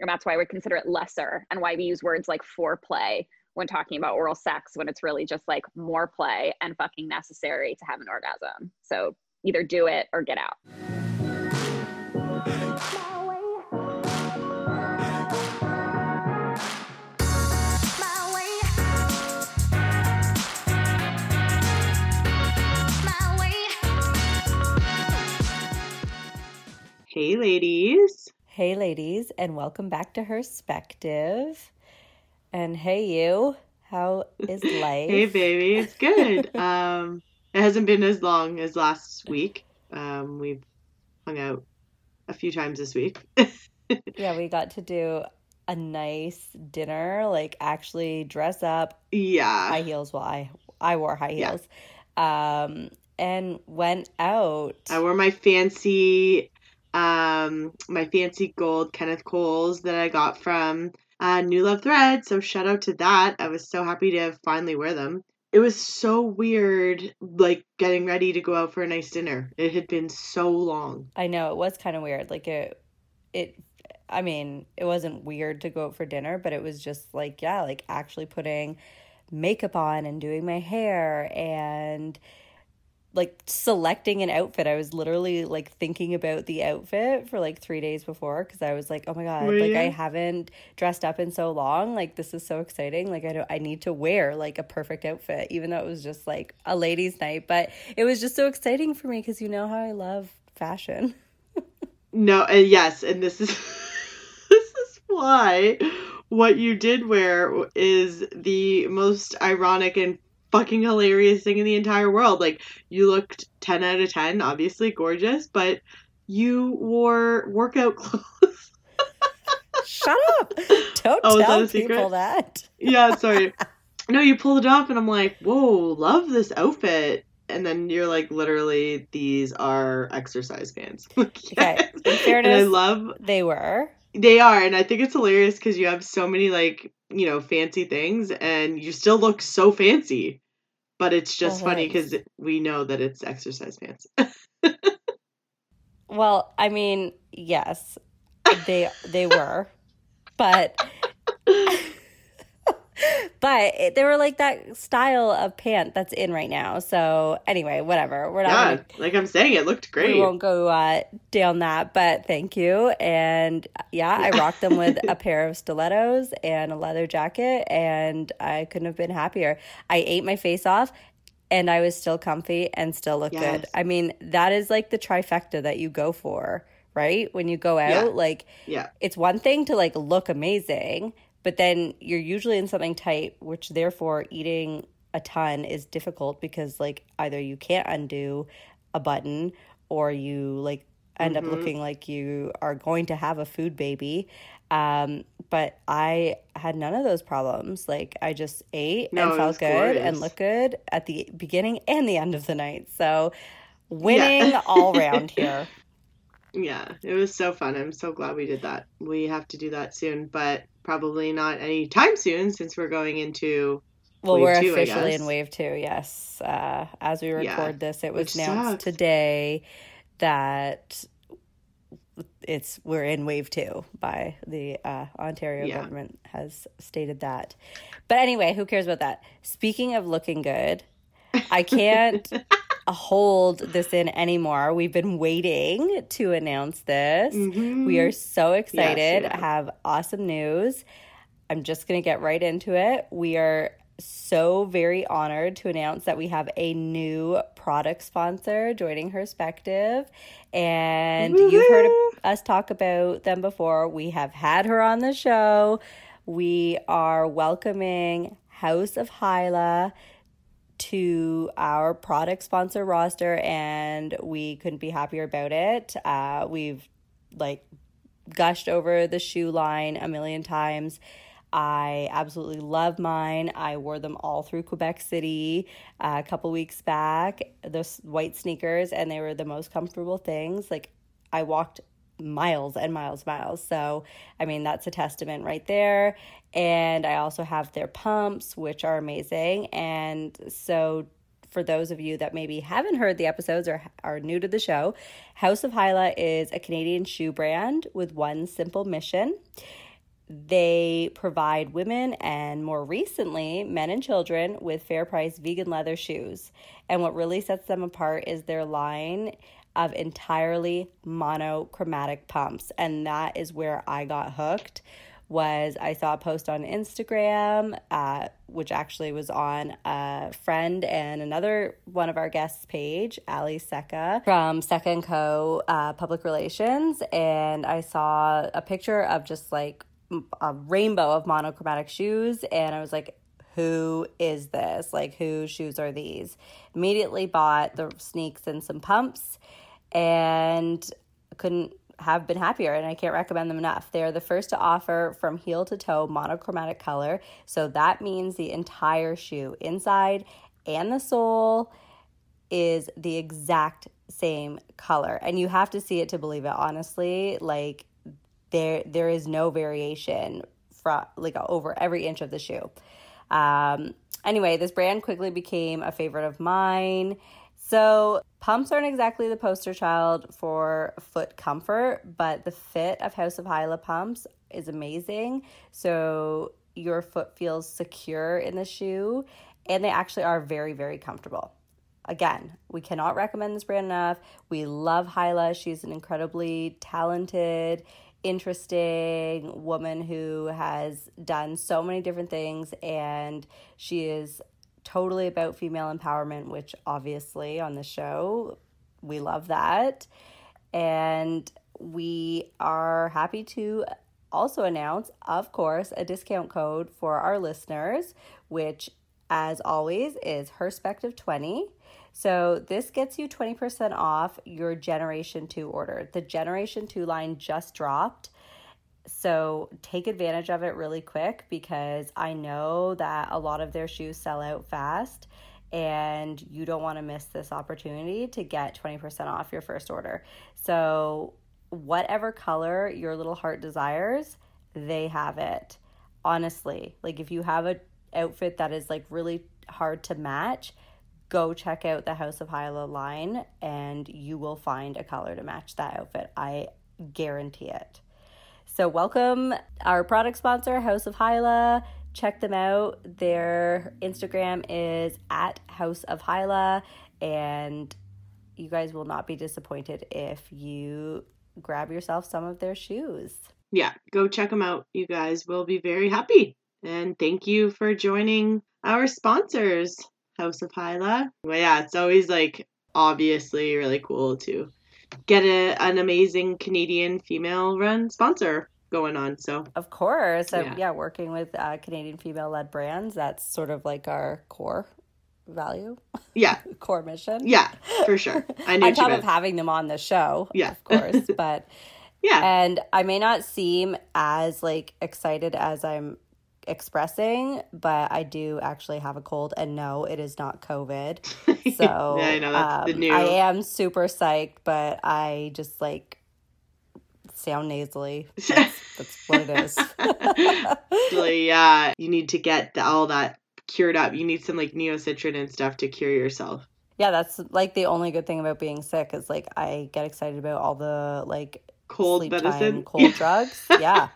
and that's why we consider it lesser and why we use words like foreplay when talking about oral sex when it's really just like more play and fucking necessary to have an orgasm. So either do it or get out. Hey, ladies. Hey, ladies, and welcome back to Herspective. And hey, you, how is life? hey, baby, it's good. um, it hasn't been as long as last week. Um, we've hung out a few times this week. yeah, we got to do a nice dinner, like actually dress up. Yeah, high heels. Well, I I wore high heels. Yeah. Um, and went out. I wore my fancy um, my fancy gold Kenneth Coles that I got from uh, New Love Thread. So shout out to that. I was so happy to finally wear them. It was so weird, like getting ready to go out for a nice dinner. It had been so long. I know it was kind of weird. Like it, it. I mean, it wasn't weird to go out for dinner, but it was just like yeah, like actually putting makeup on and doing my hair and like selecting an outfit. I was literally like thinking about the outfit for like three days before because I was like, oh my god, Were like you? I haven't dressed up in so long. Like this is so exciting. Like I don't, I need to wear like a perfect outfit, even though it was just like a ladies' night. But it was just so exciting for me because you know how I love fashion. no, and uh, yes, and this is this is why what you did wear is the most ironic and fucking hilarious thing in the entire world. Like you looked 10 out of 10, obviously gorgeous, but you wore workout clothes. Shut up. Don't oh, tell that people that. yeah, sorry. No, you pulled it off and I'm like, "Whoa, love this outfit." And then you're like, literally, these are exercise pants. Okay. In fairness, and I love they were. They are, and I think it's hilarious because you have so many like you know fancy things, and you still look so fancy but it's just oh, funny because we know that it's exercise pants. well, I mean, yes, they they were, but but they were like that style of pant that's in right now. So anyway, whatever. We're not. Yeah, gonna, like I'm saying, it looked great. We won't go uh, down that, but thank you. And yeah, I rocked them with a pair of stilettos and a leather jacket, and I couldn't have been happier. I ate my face off. And I was still comfy and still look yes. good. I mean, that is like the trifecta that you go for, right? When you go out, yeah. like, yeah, it's one thing to like look amazing, but then you're usually in something tight, which therefore eating a ton is difficult because like either you can't undo a button or you like end mm-hmm. up looking like you are going to have a food baby. Um, but I had none of those problems. Like I just ate no, and felt good glorious. and looked good at the beginning and the end of the night. So winning yeah. all round here. Yeah, it was so fun. I'm so glad we did that. We have to do that soon, but probably not anytime soon since we're going into well, we're two, officially in wave two. Yes, uh, as we record yeah, this, it was announced sucks. today that it's we're in wave two by the uh, Ontario yeah. government has stated that. But anyway, who cares about that? Speaking of looking good, I can't hold this in anymore. We've been waiting to announce this. Mm-hmm. We are so excited. Yes. Have awesome news. I'm just going to get right into it. We are so very honored to announce that we have a new product sponsor joining Herspective. And Woo-hoo! you've heard us talk about them before. We have had her on the show. We are welcoming House of Hyla to our product sponsor roster, and we couldn't be happier about it. Uh, we've like gushed over the shoe line a million times I absolutely love mine. I wore them all through Quebec City uh, a couple weeks back, those white sneakers, and they were the most comfortable things. Like, I walked miles and miles, miles. So, I mean, that's a testament right there. And I also have their pumps, which are amazing. And so, for those of you that maybe haven't heard the episodes or are new to the show, House of Hyla is a Canadian shoe brand with one simple mission they provide women and more recently men and children with fair price vegan leather shoes. And what really sets them apart is their line of entirely monochromatic pumps. And that is where I got hooked was I saw a post on Instagram, uh, which actually was on a friend and another one of our guests' page, Ali Seca from Seca & Co. Uh, Public Relations. And I saw a picture of just like a rainbow of monochromatic shoes. And I was like, who is this? Like, whose shoes are these? Immediately bought the sneaks and some pumps and couldn't have been happier and I can't recommend them enough. They are the first to offer from heel to toe monochromatic color. So that means the entire shoe, inside and the sole, is the exact same color. And you have to see it to believe it, honestly. Like there there is no variation from like over every inch of the shoe. Um anyway, this brand quickly became a favorite of mine so, pumps aren't exactly the poster child for foot comfort, but the fit of House of Hyla pumps is amazing. So, your foot feels secure in the shoe, and they actually are very, very comfortable. Again, we cannot recommend this brand enough. We love Hyla. She's an incredibly talented, interesting woman who has done so many different things, and she is totally about female empowerment, which obviously on the show, we love that. And we are happy to also announce, of course, a discount code for our listeners, which, as always, is Herspective20. So this gets you 20% off your Generation 2 order. The Generation 2 line just dropped. So take advantage of it really quick because I know that a lot of their shoes sell out fast and you don't want to miss this opportunity to get 20% off your first order. So, whatever color your little heart desires, they have it. Honestly, like if you have a outfit that is like really hard to match, go check out the House of Hyla line and you will find a color to match that outfit. I guarantee it. So, welcome our product sponsor, House of Hyla. Check them out. Their Instagram is at House of Hyla, and you guys will not be disappointed if you grab yourself some of their shoes. Yeah, go check them out. You guys will be very happy. And thank you for joining our sponsors, House of Hyla. Well, yeah, it's always like obviously really cool to get a, an amazing Canadian female run sponsor going on. So, of course, yeah, uh, yeah working with uh, Canadian female led brands, that's sort of like our core value. Yeah. core mission. Yeah, for sure. I knew on top of having them on the show. Yeah. Of course. But yeah. And I may not seem as like excited as I'm expressing, but I do actually have a cold, and no, it is not COVID. So yeah, I know that's um, the new. I am super psyched, but I just like sound nasally. That's, that's what it is. Actually, yeah, you need to get the, all that cured up. You need some like Neo Citran and stuff to cure yourself. Yeah, that's like the only good thing about being sick is like I get excited about all the like cold medicine, cold drugs. Yeah.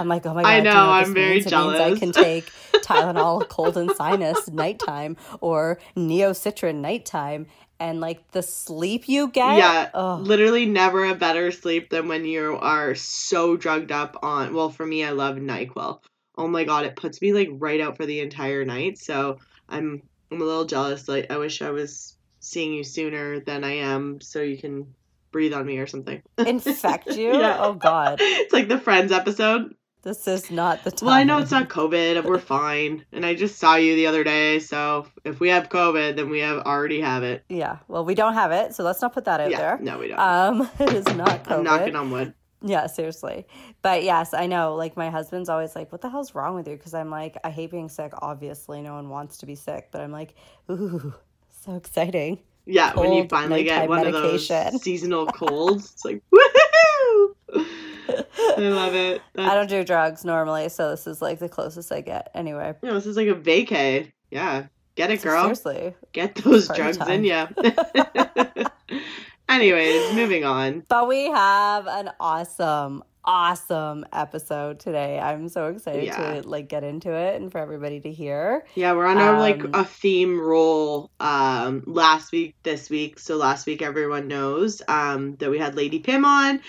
I'm like, oh my god! I know. You know I'm very jealous. I can take Tylenol cold and sinus nighttime or Neo Citran nighttime, and like the sleep you get. Yeah, ugh. literally never a better sleep than when you are so drugged up on. Well, for me, I love Nyquil. Oh my god, it puts me like right out for the entire night. So I'm I'm a little jealous. Like I wish I was seeing you sooner than I am, so you can breathe on me or something. Infect you? yeah. Oh God. It's like the Friends episode. This is not the time. Well, I know it's not COVID. We're fine. And I just saw you the other day. So if we have COVID, then we have already have it. Yeah. Well, we don't have it. So let's not put that out yeah, there. No, we don't. Um, it is not COVID. I'm knocking on wood. Yeah, seriously. But yes, I know. Like, my husband's always like, What the hell's wrong with you? Because I'm like, I hate being sick. Obviously, no one wants to be sick. But I'm like, Ooh, so exciting. Yeah, when you finally get one medication. of those seasonal colds, it's like, woohoo! I love it. That's... I don't do drugs normally, so this is like the closest I get. Anyway. No, this is like a vacay. Yeah. Get it, girl. Seriously. Get those drugs in ya. Anyways, moving on. But we have an awesome, awesome episode today. I'm so excited yeah. to like get into it and for everybody to hear. Yeah, we're on our um, like a theme roll um last week, this week. So last week everyone knows um that we had Lady Pim on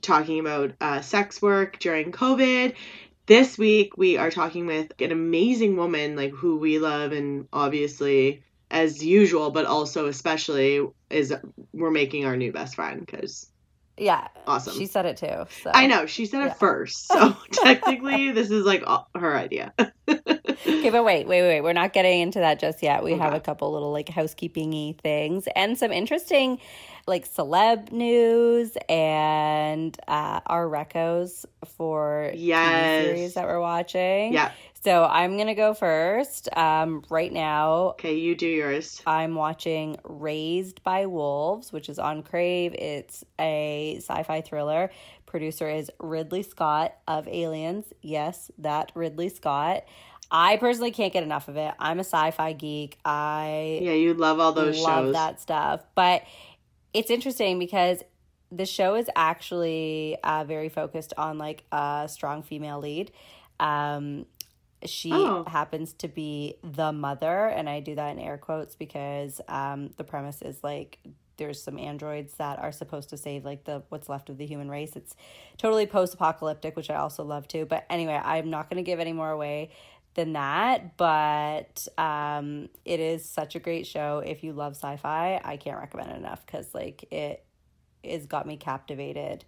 talking about uh, sex work during COVID. This week we are talking with an amazing woman like who we love and obviously as usual, but also especially is we're making our new best friend because yeah. Awesome. She said it too. So. I know. She said yeah. it first. So technically, this is like her idea. okay, but wait, wait, wait. We're not getting into that just yet. We okay. have a couple little like housekeeping things and some interesting like celeb news and uh, our recos for yes. series that we're watching. Yeah. So I'm gonna go first. Um, right now. Okay, you do yours. I'm watching Raised by Wolves, which is on Crave. It's a sci-fi thriller. Producer is Ridley Scott of Aliens. Yes, that Ridley Scott. I personally can't get enough of it. I'm a sci-fi geek. I yeah, you love all those love shows. that stuff. But it's interesting because the show is actually uh, very focused on like a strong female lead. Um, she oh. happens to be the mother, and I do that in air quotes because um, the premise is like there's some androids that are supposed to save like the what's left of the human race. It's totally post-apocalyptic, which I also love too. But anyway, I'm not going to give any more away than that, but um, it is such a great show. If you love sci-fi, I can't recommend it enough because like it has got me captivated.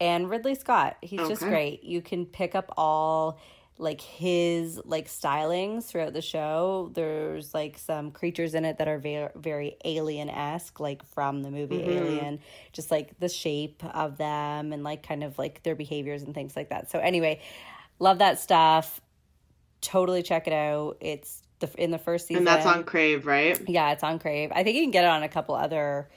And Ridley Scott, he's okay. just great. You can pick up all like his like stylings throughout the show. There's like some creatures in it that are very very alien esque, like from the movie mm-hmm. Alien. Just like the shape of them and like kind of like their behaviors and things like that. So anyway, love that stuff. Totally check it out. It's the in the first season, and that's on Crave, right? Yeah, it's on Crave. I think you can get it on a couple other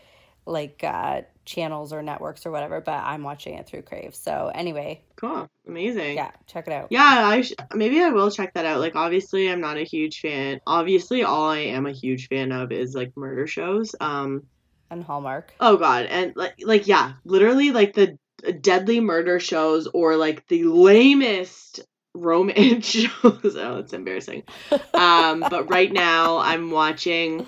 like uh channels or networks or whatever, but I'm watching it through Crave. So anyway, cool, amazing. Yeah, check it out. Yeah, I sh- maybe I will check that out. Like obviously, I'm not a huge fan. Obviously, all I am a huge fan of is like murder shows. Um, and Hallmark. Oh God, and like like yeah, literally like the deadly murder shows or like the lamest romance shows. oh, it's embarrassing. Um, but right now I'm watching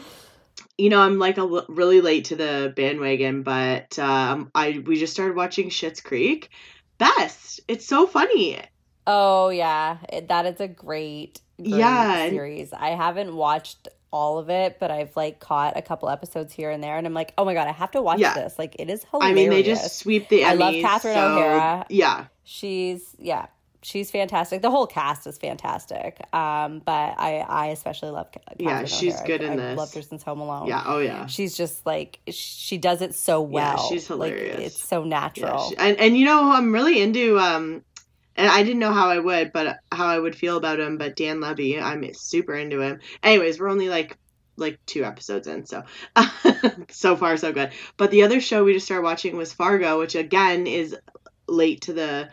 you know, I'm like a l- really late to the bandwagon, but um, I we just started watching Schitt's Creek. Best. It's so funny. Oh yeah, that is a great, great yeah series. I haven't watched all of it, but I've like caught a couple episodes here and there, and I'm like, oh my god, I have to watch yeah. this. Like, it is hilarious. I mean, they just sweep the. Emmys, I love Catherine so, O'Hara. Yeah, she's yeah, she's fantastic. The whole cast is fantastic. Um, but I I especially love Catherine yeah, she's O'Hara. good in I've this. Loved her since Home Alone. Yeah, oh yeah. She's just like she does it so well. Yeah, she's hilarious. Like, it's so natural. Yeah, she, and and you know I'm really into um. And I didn't know how I would, but how I would feel about him. But Dan Levy, I'm super into him. Anyways, we're only like like two episodes in, so so far so good. But the other show we just started watching was Fargo, which again is late to the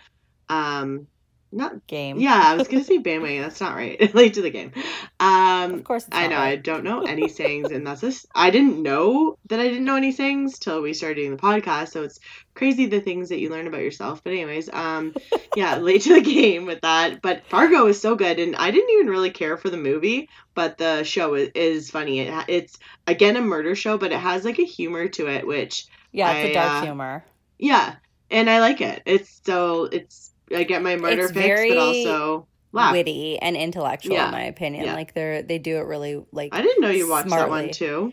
um not game. Yeah, I was gonna say bandwagon. That's not right. Late to the game. Um, of course, I know. Right. I don't know any sayings, and that's this. I didn't know that I didn't know any sayings till we started doing the podcast. So it's crazy the things that you learn about yourself. But anyways, um, yeah, late to the game with that. But Fargo is so good, and I didn't even really care for the movie, but the show is, is funny. It, it's again a murder show, but it has like a humor to it, which yeah, it's I, a dark uh, humor. Yeah, and I like it. It's so it's I get my murder it's fix, but also laugh. witty and intellectual, yeah. in my opinion. Yeah. Like they're they do it really like. I didn't know you watched smartly. that one too.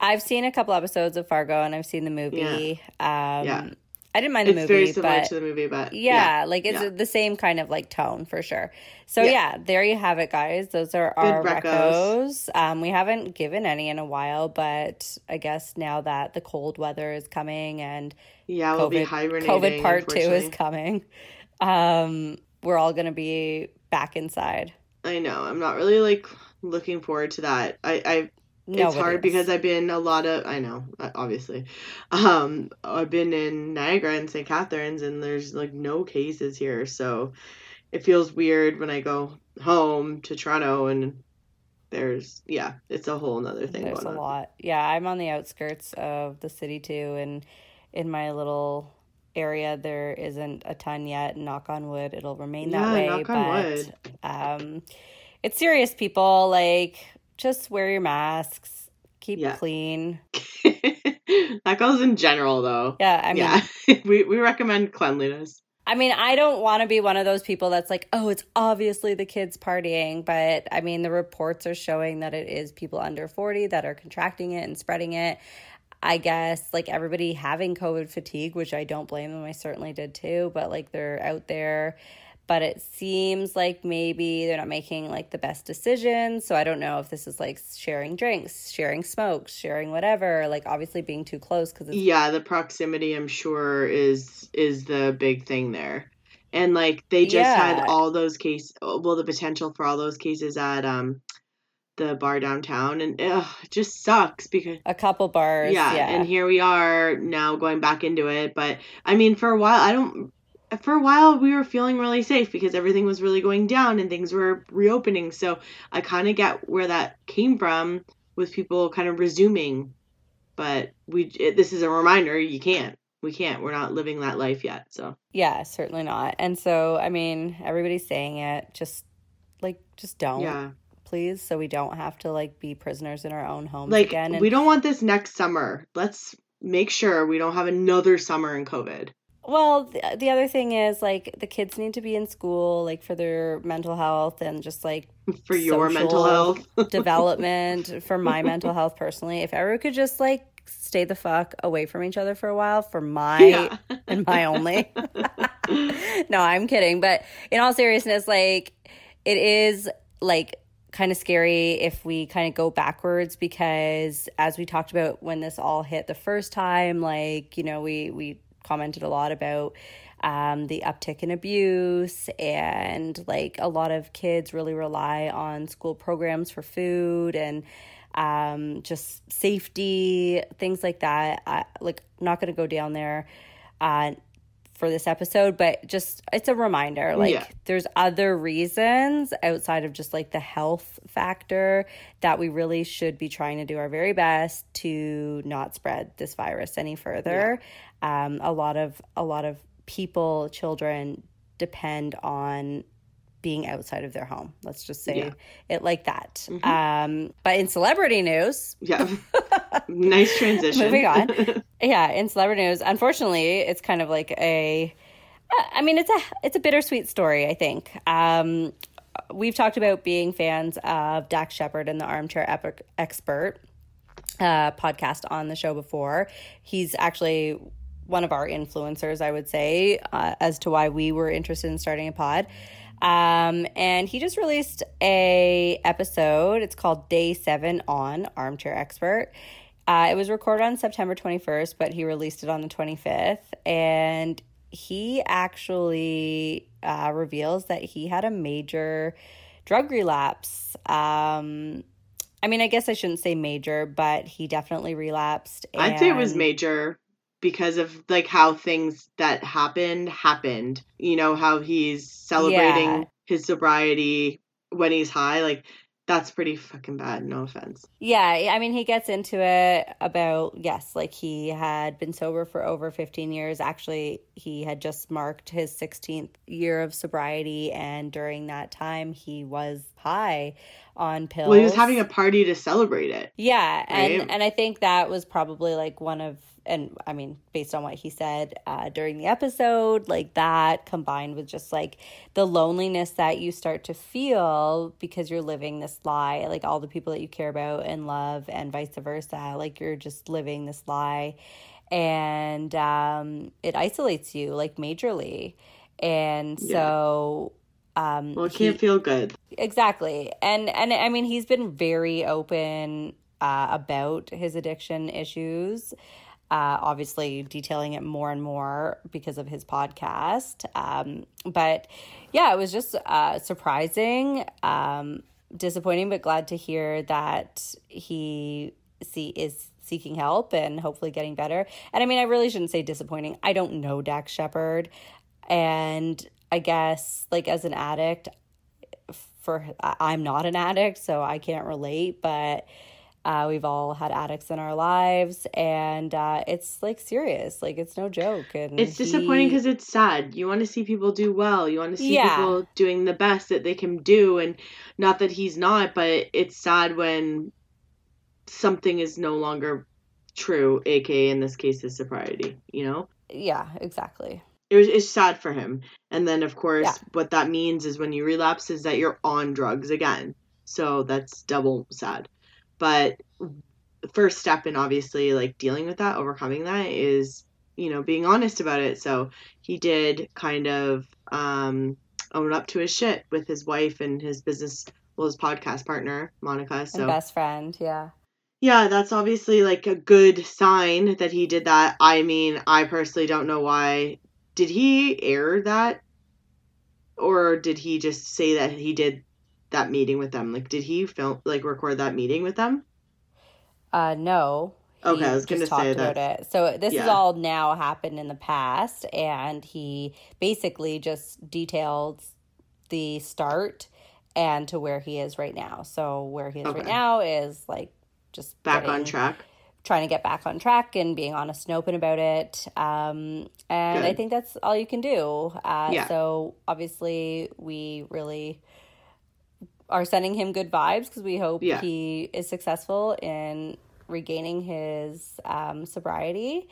I've seen a couple episodes of Fargo, and I've seen the movie. Yeah. Um, yeah. I didn't mind the it's movie, very similar but to the movie, but yeah, yeah like it's yeah. the same kind of like tone for sure. So yeah. yeah there you have it, guys. Those are Good our recos. Um, we haven't given any in a while, but I guess now that the cold weather is coming and yeah, we'll be hibernating. COVID part two is coming um, we're all gonna be back inside. I know. I'm not really like looking forward to that. I, I it's hard because I've been a lot of I know obviously, um, I've been in Niagara and St. Catharines and there's like no cases here, so it feels weird when I go home to Toronto and there's yeah, it's a whole nother thing. There's a on. lot. Yeah, I'm on the outskirts of the city too, and in my little area there isn't a ton yet. Knock on wood, it'll remain that way. Knock on wood. Um, it's serious, people. Like, just wear your masks, keep yeah. clean. that goes in general, though. Yeah, I mean, yeah. we we recommend cleanliness. I mean, I don't want to be one of those people that's like, oh, it's obviously the kids partying. But I mean, the reports are showing that it is people under 40 that are contracting it and spreading it. I guess like everybody having COVID fatigue, which I don't blame them. I certainly did too. But like they're out there but it seems like maybe they're not making like the best decisions. So I don't know if this is like sharing drinks, sharing smokes, sharing whatever. Like obviously being too close because yeah, the proximity I'm sure is is the big thing there. And like they just yeah. had all those cases, well, the potential for all those cases at um the bar downtown, and ugh, it just sucks because a couple bars, yeah, yeah. And here we are now going back into it. But I mean, for a while, I don't for a while we were feeling really safe because everything was really going down and things were reopening. So I kind of get where that came from with people kind of resuming. But we it, this is a reminder you can't. We can't. We're not living that life yet. So Yeah, certainly not. And so I mean, everybody's saying it. Just like just don't. Yeah. Please, so we don't have to like be prisoners in our own homes like, again. And- we don't want this next summer. Let's make sure we don't have another summer in COVID. Well, the, the other thing is like the kids need to be in school, like for their mental health and just like for your mental health development, for my mental health personally. If everyone could just like stay the fuck away from each other for a while for my yeah. and my only. no, I'm kidding. But in all seriousness, like it is like kind of scary if we kind of go backwards because as we talked about when this all hit the first time, like, you know, we we commented a lot about um, the uptick in abuse and like a lot of kids really rely on school programs for food and um, just safety things like that. I, like not going to go down there. Uh, for this episode but just it's a reminder like yeah. there's other reasons outside of just like the health factor that we really should be trying to do our very best to not spread this virus any further um, a lot of a lot of people, children depend on being outside of their home. Let's just say yeah. it like that. Mm-hmm. Um, but in celebrity news, yeah, nice transition. moving on, yeah, in celebrity news, unfortunately, it's kind of like a. I mean, it's a it's a bittersweet story. I think. Um, we've talked about being fans of Dax Shepard and the Armchair Epic Expert uh, podcast on the show before. He's actually one of our influencers, I would say, uh, as to why we were interested in starting a pod. Um, and he just released a episode. It's called Day Seven on Armchair Expert. Uh, it was recorded on September 21st, but he released it on the 25th. And he actually uh, reveals that he had a major drug relapse. Um, I mean, I guess I shouldn't say major, but he definitely relapsed. I'd say it was major because of like how things that happened happened. You know how he's celebrating yeah. his sobriety when he's high like that's pretty fucking bad no offense. Yeah i mean he gets into it about yes like he had been sober for over 15 years. Actually he had just marked his 16th year of sobriety and during that time he was high on pills well he was having a party to celebrate it. Yeah right? and and i think that was probably like one of and I mean, based on what he said uh, during the episode, like that combined with just like the loneliness that you start to feel because you're living this lie, like all the people that you care about and love, and vice versa, like you're just living this lie, and um, it isolates you like majorly, and yeah. so. Um, well, it can't he, feel good. Exactly, and and I mean, he's been very open uh, about his addiction issues uh, obviously detailing it more and more because of his podcast. Um, but yeah, it was just uh, surprising, um, disappointing, but glad to hear that he see is seeking help and hopefully getting better. And I mean, I really shouldn't say disappointing. I don't know Dax Shepard, and I guess like as an addict, for I'm not an addict, so I can't relate, but Uh, we've all had addicts in our lives, and uh, it's like serious. Like it's no joke. And it's disappointing because it's sad. You want to see people do well. You want to see yeah. people doing the best that they can do, and not that he's not, but it's sad when something is no longer true, aka in this case, is sobriety. You know? Yeah, exactly. It was, it's sad for him. And then, of course, yeah. what that means is when you relapse, is that you're on drugs again. So that's double sad. But first step in obviously like dealing with that, overcoming that is, you know, being honest about it. So he did kind of um, own up to his shit with his wife and his business, well, his podcast partner, Monica. So and best friend, yeah. Yeah, that's obviously like a good sign that he did that. I mean, I personally don't know why. Did he air that? Or did he just say that he did that meeting with them? Like, did he film, like, record that meeting with them? Uh, no. Okay, I was going to say that. It. So this yeah. has all now happened in the past, and he basically just detailed the start and to where he is right now. So where he is okay. right now is like just back getting, on track trying to get back on track and being honest and open about it um, and Good. i think that's all you can do uh, yeah. so obviously we really are sending him good vibes because we hope yeah. he is successful in regaining his um, sobriety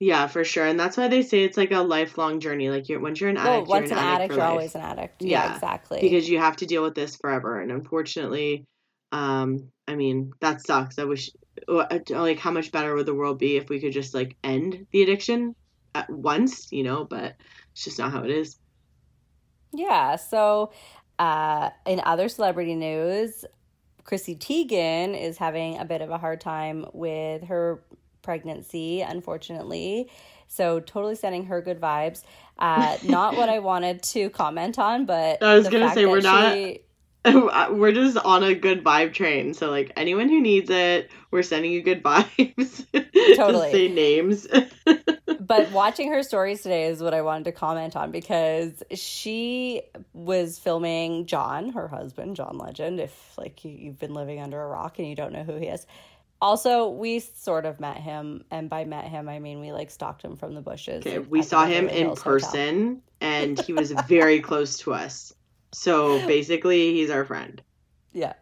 yeah, for sure, and that's why they say it's like a lifelong journey. Like you're once you're an addict, well, once you're an, an addict, addict you're always an addict. Yeah, yeah, exactly. Because you have to deal with this forever, and unfortunately, um, I mean, that sucks. I wish, like, how much better would the world be if we could just like end the addiction at once, you know? But it's just not how it is. Yeah. So, uh, in other celebrity news, Chrissy Teigen is having a bit of a hard time with her pregnancy, unfortunately. So, totally sending her good vibes. Uh, not what I wanted to comment on, but I was gonna say we're not. She, we're just on a good vibe train. So like anyone who needs it, we're sending you good vibes. Totally. say names. But watching her stories today is what I wanted to comment on because she was filming John, her husband, John Legend. If like you, have been living under a rock and you don't know who he is. Also, we sort of met him, and by met him, I mean we like stalked him from the bushes. Okay, we saw him in person, Hotel. and he was very close to us. So basically, he's our friend. Yeah.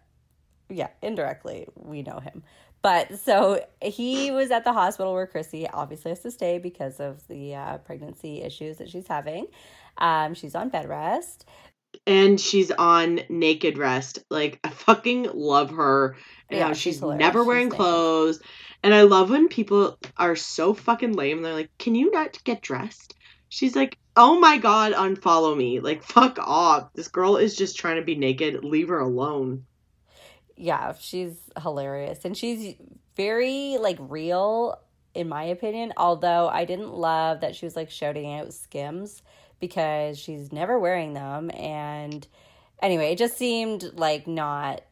Yeah, indirectly, we know him. But so he was at the hospital where Chrissy obviously has to stay because of the uh, pregnancy issues that she's having. Um, she's on bed rest. And she's on naked rest. Like, I fucking love her. And yeah, she's, she's never wearing she's clothes. And I love when people are so fucking lame. And they're like, can you not get dressed? She's like, oh my god, unfollow me. Like, fuck off. This girl is just trying to be naked. Leave her alone. Yeah, she's hilarious. And she's very, like, real, in my opinion. Although I didn't love that she was, like, shouting out Skims because she's never wearing them. And anyway, it just seemed like not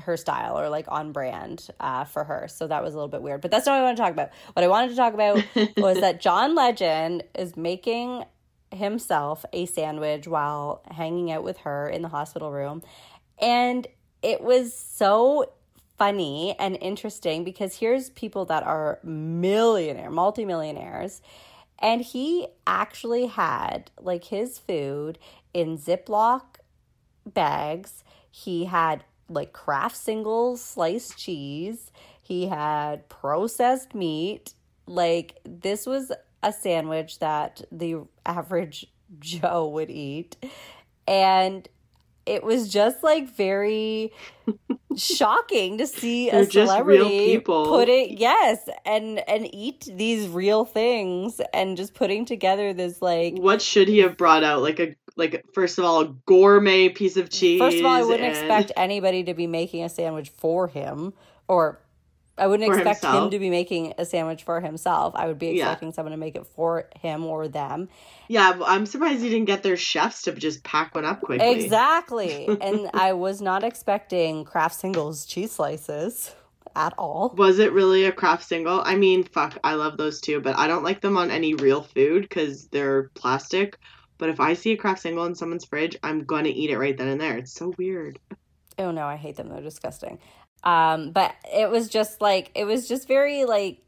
her style or like on brand uh, for her. So that was a little bit weird. But that's not what I want to talk about. What I wanted to talk about was that John Legend is making himself a sandwich while hanging out with her in the hospital room. And it was so funny and interesting because here's people that are millionaire, multimillionaires. And he actually had like his food in Ziploc bags. He had like Kraft singles sliced cheese. He had processed meat. Like this was a sandwich that the average Joe would eat. And it was just like very shocking to see They're a celebrity put it yes and and eat these real things and just putting together this like what should he have brought out? Like a like first of all a gourmet piece of cheese first of all i wouldn't and... expect anybody to be making a sandwich for him or I wouldn't expect himself. him to be making a sandwich for himself. I would be expecting yeah. someone to make it for him or them. Yeah, I'm surprised he didn't get their chefs to just pack one up quickly. Exactly. and I was not expecting Kraft Singles cheese slices at all. Was it really a Kraft Single? I mean, fuck, I love those too, but I don't like them on any real food because they're plastic. But if I see a Kraft Single in someone's fridge, I'm going to eat it right then and there. It's so weird. Oh no, I hate them. They're disgusting. Um, but it was just like it was just very like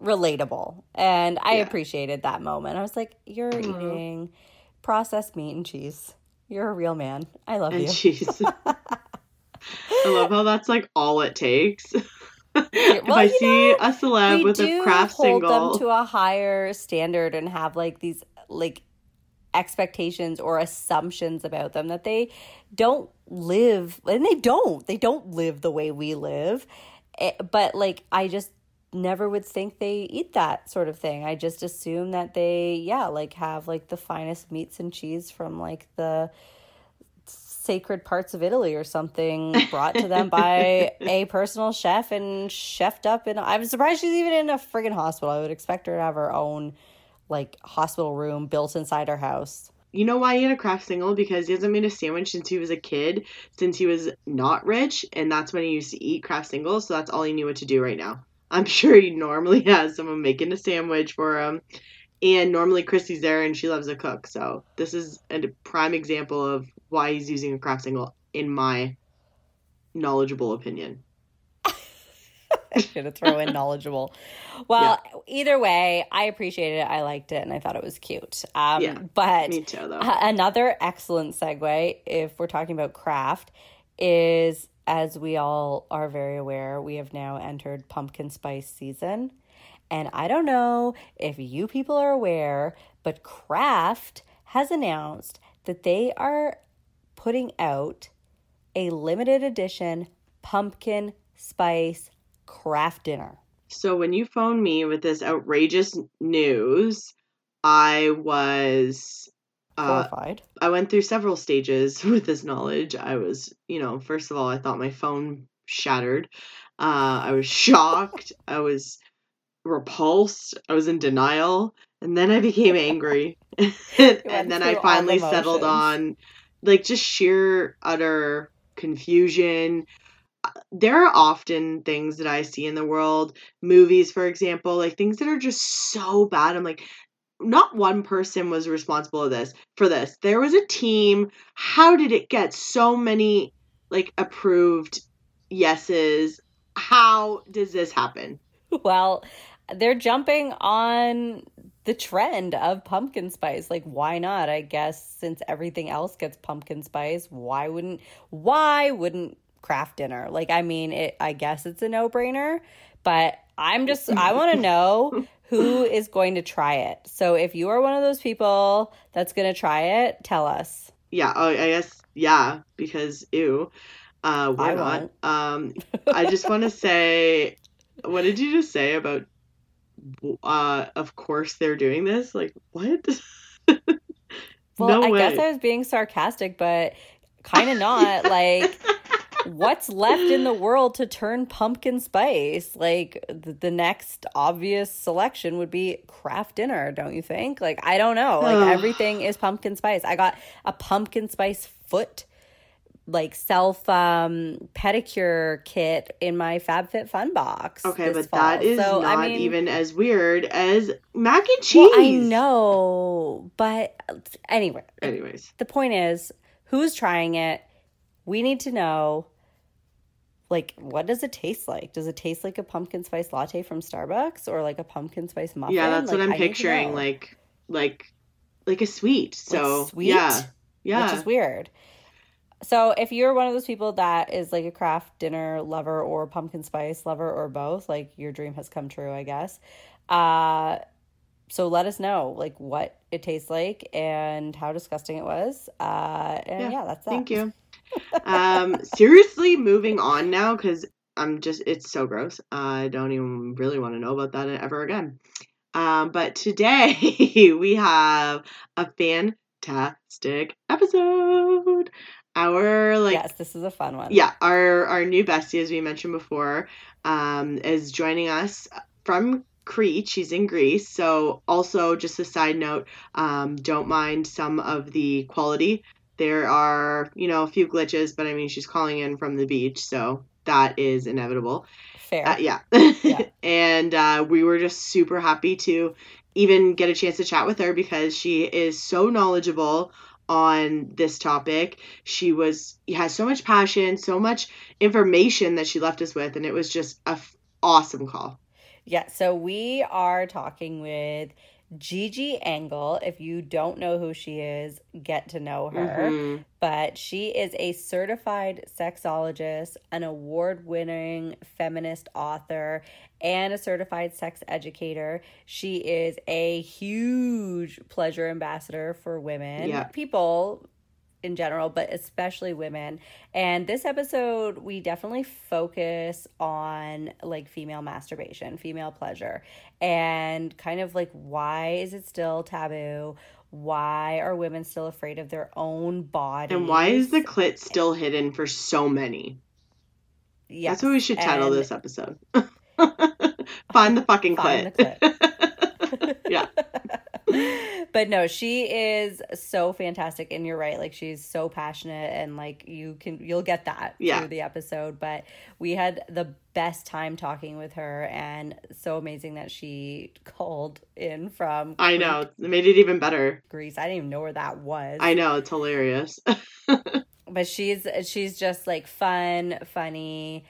relatable, and I yeah. appreciated that moment. I was like, "You're mm-hmm. eating processed meat and cheese. You're a real man. I love and you." Cheese. I love how that's like all it takes. if well, I see know, a celeb with a Kraft hold single, them to a higher standard and have like these like expectations or assumptions about them that they don't live and they don't they don't live the way we live. Eh, but like i just never would think they eat that sort of thing. I just assume that they yeah like have like the finest meats and cheese from like the sacred parts of italy or something brought to them by a personal chef and chefed up and i'm surprised she's even in a friggin hospital. I would expect her to have her own like hospital room built inside her house. You know why he had a Kraft single? Because he hasn't made a sandwich since he was a kid, since he was not rich, and that's when he used to eat Kraft singles, so that's all he knew what to do right now. I'm sure he normally has someone making a sandwich for him. And normally Chrissy's there and she loves to cook. So this is a prime example of why he's using a Kraft single, in my knowledgeable opinion. I should have thrown in knowledgeable. Well, yeah. either way, I appreciated it. I liked it, and I thought it was cute. Um, yeah, but me too. Though another excellent segue, if we're talking about Kraft, is as we all are very aware, we have now entered pumpkin spice season, and I don't know if you people are aware, but Kraft has announced that they are putting out a limited edition pumpkin spice Kraft dinner. So when you phoned me with this outrageous news, I was uh, horrified. I went through several stages with this knowledge. I was, you know, first of all, I thought my phone shattered. Uh, I was shocked. I was repulsed. I was in denial. And then I became angry. and, and then I finally settled on like just sheer utter confusion, there are often things that I see in the world, movies, for example, like things that are just so bad. I'm like, not one person was responsible of this for this. There was a team. How did it get so many like approved yeses? How does this happen? Well, they're jumping on the trend of pumpkin spice. Like, why not? I guess since everything else gets pumpkin spice, why wouldn't why wouldn't Kraft dinner. Like, I mean, it. I guess it's a no brainer, but I'm just I want to know who is going to try it. So if you are one of those people that's going to try it, tell us. Yeah, oh, I guess yeah, because ew. Uh, why I not? Um, I just want to say, what did you just say about? Uh, of course they're doing this. Like what? well, no I way. guess I was being sarcastic, but kind of not. like what's left in the world to turn pumpkin spice? Like the, the next obvious selection would be Kraft dinner, don't you think? Like I don't know. Like everything is pumpkin spice. I got a pumpkin spice foot like self um pedicure kit in my FabFitFun box. Okay, but fall. that is so, not I mean, even as weird as mac and cheese. Well, I know, but anyway. Anyways, the point is, who's trying it? we need to know like what does it taste like? Does it taste like a pumpkin spice latte from Starbucks or like a pumpkin spice muffin? Yeah, that's like, what I'm I picturing. Like like like a sweet. So like sweet, yeah. Yeah. Which is weird. So if you're one of those people that is like a craft dinner lover or pumpkin spice lover or both, like your dream has come true, I guess. Uh so let us know like what it tastes like and how disgusting it was. Uh and yeah, yeah that's that. Thank you um, seriously, moving on now because I'm just, it's so gross. I don't even really want to know about that ever again. Um, but today we have a fantastic episode. Our like yes, this is a fun one. Yeah, our our new bestie, as we mentioned before, um, is joining us from Crete. She's in Greece. So, also, just a side note, um, don't mind some of the quality there are, you know, a few glitches, but I mean, she's calling in from the beach, so that is inevitable. Fair. Uh, yeah. yeah. and uh, we were just super happy to even get a chance to chat with her because she is so knowledgeable on this topic. She was has so much passion, so much information that she left us with, and it was just a f- awesome call. Yeah, so we are talking with Gigi Engle. If you don't know who she is, get to know her. Mm-hmm. But she is a certified sexologist, an award winning feminist author, and a certified sex educator. She is a huge pleasure ambassador for women. Yeah. People in general, but especially women. And this episode, we definitely focus on like female masturbation, female pleasure, and kind of like why is it still taboo? Why are women still afraid of their own body? And why is the clit still hidden for so many? Yeah, That's what we should title and... this episode. Find the fucking Find clit. The clit. yeah. but no, she is so fantastic, and you're right. Like she's so passionate, and like you can you'll get that yeah. through the episode. But we had the best time talking with her, and so amazing that she called in from. I know, it made it even better. Greece. I didn't even know where that was. I know it's hilarious. but she's she's just like fun, funny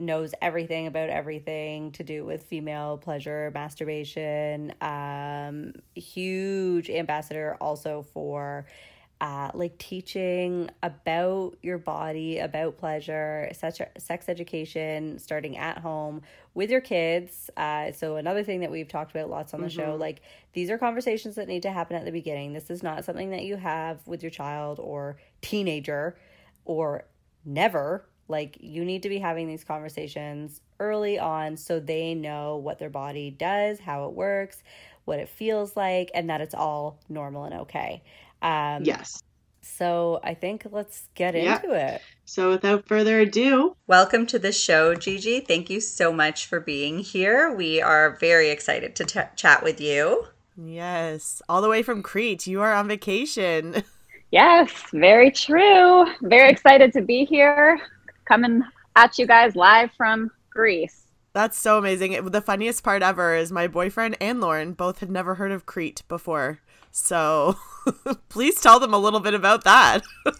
knows everything about everything to do with female pleasure, masturbation. Um, huge ambassador also for uh, like teaching about your body, about pleasure, sex, sex education, starting at home with your kids. Uh, so, another thing that we've talked about lots on the mm-hmm. show like these are conversations that need to happen at the beginning. This is not something that you have with your child or teenager or never like, you need to be having these conversations early on so they know what their body does, how it works, what it feels like, and that it's all normal and okay. Um, yes. So I think let's get yeah. into it. So without further ado, welcome to the show, Gigi. Thank you so much for being here. We are very excited to t- chat with you. Yes, all the way from Crete. You are on vacation. Yes, very true. Very excited to be here coming at you guys live from Greece. That's so amazing. The funniest part ever is my boyfriend and Lauren both had never heard of Crete before. So please tell them a little bit about that. uh,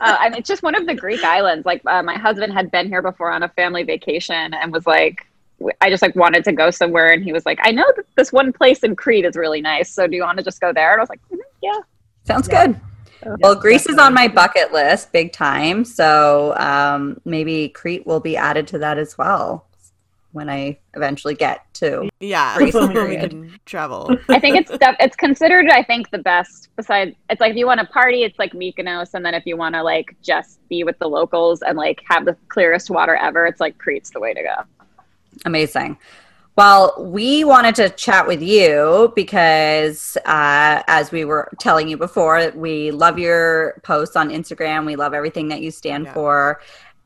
I mean, it's just one of the Greek islands. Like uh, my husband had been here before on a family vacation and was like, I just like wanted to go somewhere, and he was like, I know that this one place in Crete is really nice. So do you want to just go there? And I was like, mm-hmm, Yeah, sounds yeah. good. Well, Greece is on my bucket list big time. So um, maybe Crete will be added to that as well when I eventually get to yeah Greece we can travel. I think it's it's considered I think the best. Besides, it's like if you want to party, it's like Mykonos, and then if you want to like just be with the locals and like have the clearest water ever, it's like Crete's the way to go. Amazing. Well, we wanted to chat with you because, uh, as we were telling you before, we love your posts on Instagram. We love everything that you stand yeah. for.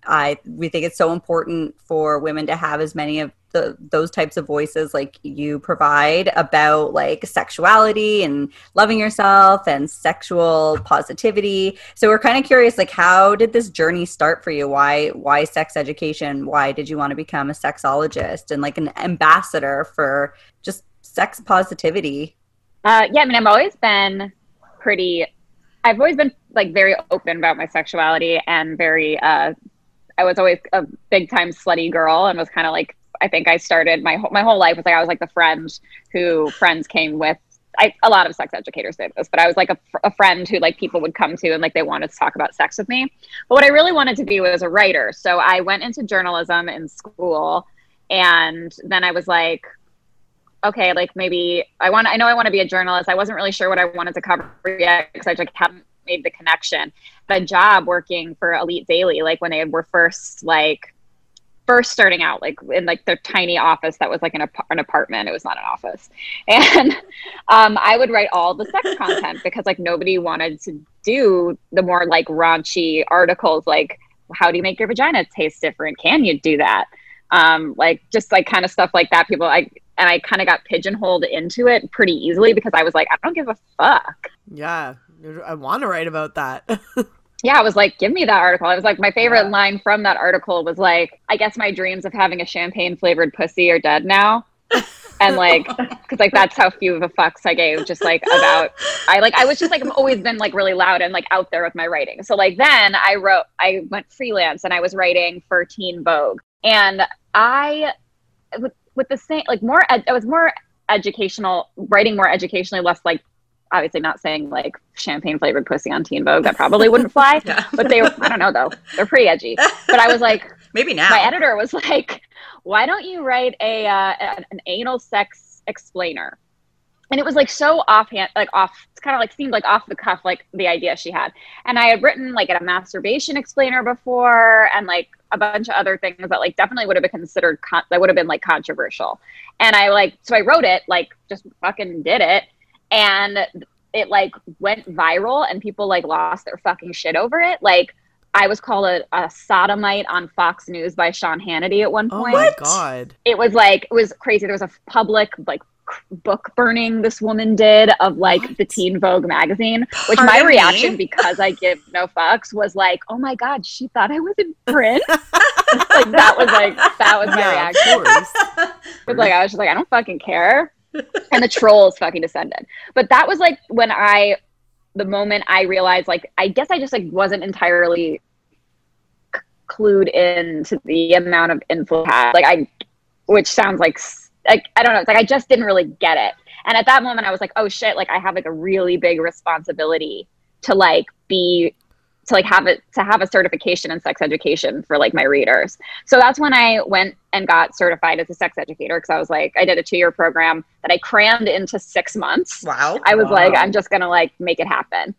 I we think it's so important for women to have as many of the those types of voices like you provide about like sexuality and loving yourself and sexual positivity. So we're kind of curious like how did this journey start for you? Why why sex education? Why did you want to become a sexologist and like an ambassador for just sex positivity? Uh, yeah i mean i've always been pretty i've always been like very open about my sexuality and very uh, I was always a big time slutty girl and was kind of like I think I started my whole, my whole life was like I was like the friend who friends came with. I, a lot of sex educators say this, but I was like a, a friend who like people would come to and like they wanted to talk about sex with me. But what I really wanted to be was a writer. So I went into journalism in school, and then I was like, okay, like maybe I want. I know I want to be a journalist. I wasn't really sure what I wanted to cover yet because I like hadn't made the connection. The job working for Elite Daily, like when they were first like first starting out like in like their tiny office that was like an, an apartment. It was not an office. And um, i would write all the sex content because like nobody wanted to do the more like raunchy articles like how do you make your vagina taste different? Can you do that? Um, like just like kind of stuff like that. People like and i kind of got pigeonholed into it pretty easily because i was like i don't give a fuck. Yeah. I want to write about that yeah, I was like, give me that article. I was like, my favorite yeah. line from that article was like, I guess my dreams of having a champagne flavored pussy are dead now. and like because like that's how few of a fucks i gave just like about i like i was just like i've always been like really loud and like out there with my writing so like then i wrote i went freelance and i was writing for teen vogue and i with, with the same like more ed- i was more educational writing more educationally less like obviously not saying like champagne flavored pussy on teen vogue that probably wouldn't fly yeah. but they were i don't know though they're pretty edgy but i was like maybe now my editor was like why don't you write a uh, an anal sex explainer? And it was like so offhand, like off, it's kind of like seemed like off the cuff, like the idea she had. And I had written like a masturbation explainer before and like a bunch of other things that like definitely would have been considered, con- that would have been like controversial. And I like, so I wrote it, like just fucking did it. And it like went viral and people like lost their fucking shit over it. Like, I was called a, a, sodomite on Fox News by Sean Hannity at one point. Oh my god! It was like it was crazy. There was a public like book burning this woman did of like what? the Teen Vogue magazine. Which Pardon my reaction, me? because I give no fucks, was like, "Oh my god, she thought I was in print." like that was like that was my yeah, reaction. Like I was just like, I don't fucking care. and the trolls fucking descended. But that was like when I the moment I realized, like, I guess I just like wasn't entirely c- clued in to the amount of influence. Like, I, which sounds like, like I don't know. It's like I just didn't really get it. And at that moment, I was like, oh shit! Like, I have like a really big responsibility to like be to like have it to have a certification in sex education for like my readers. So that's when I went and got certified as a sex educator because I was like I did a 2-year program that I crammed into 6 months. Wow. I was wow. like I'm just going to like make it happen.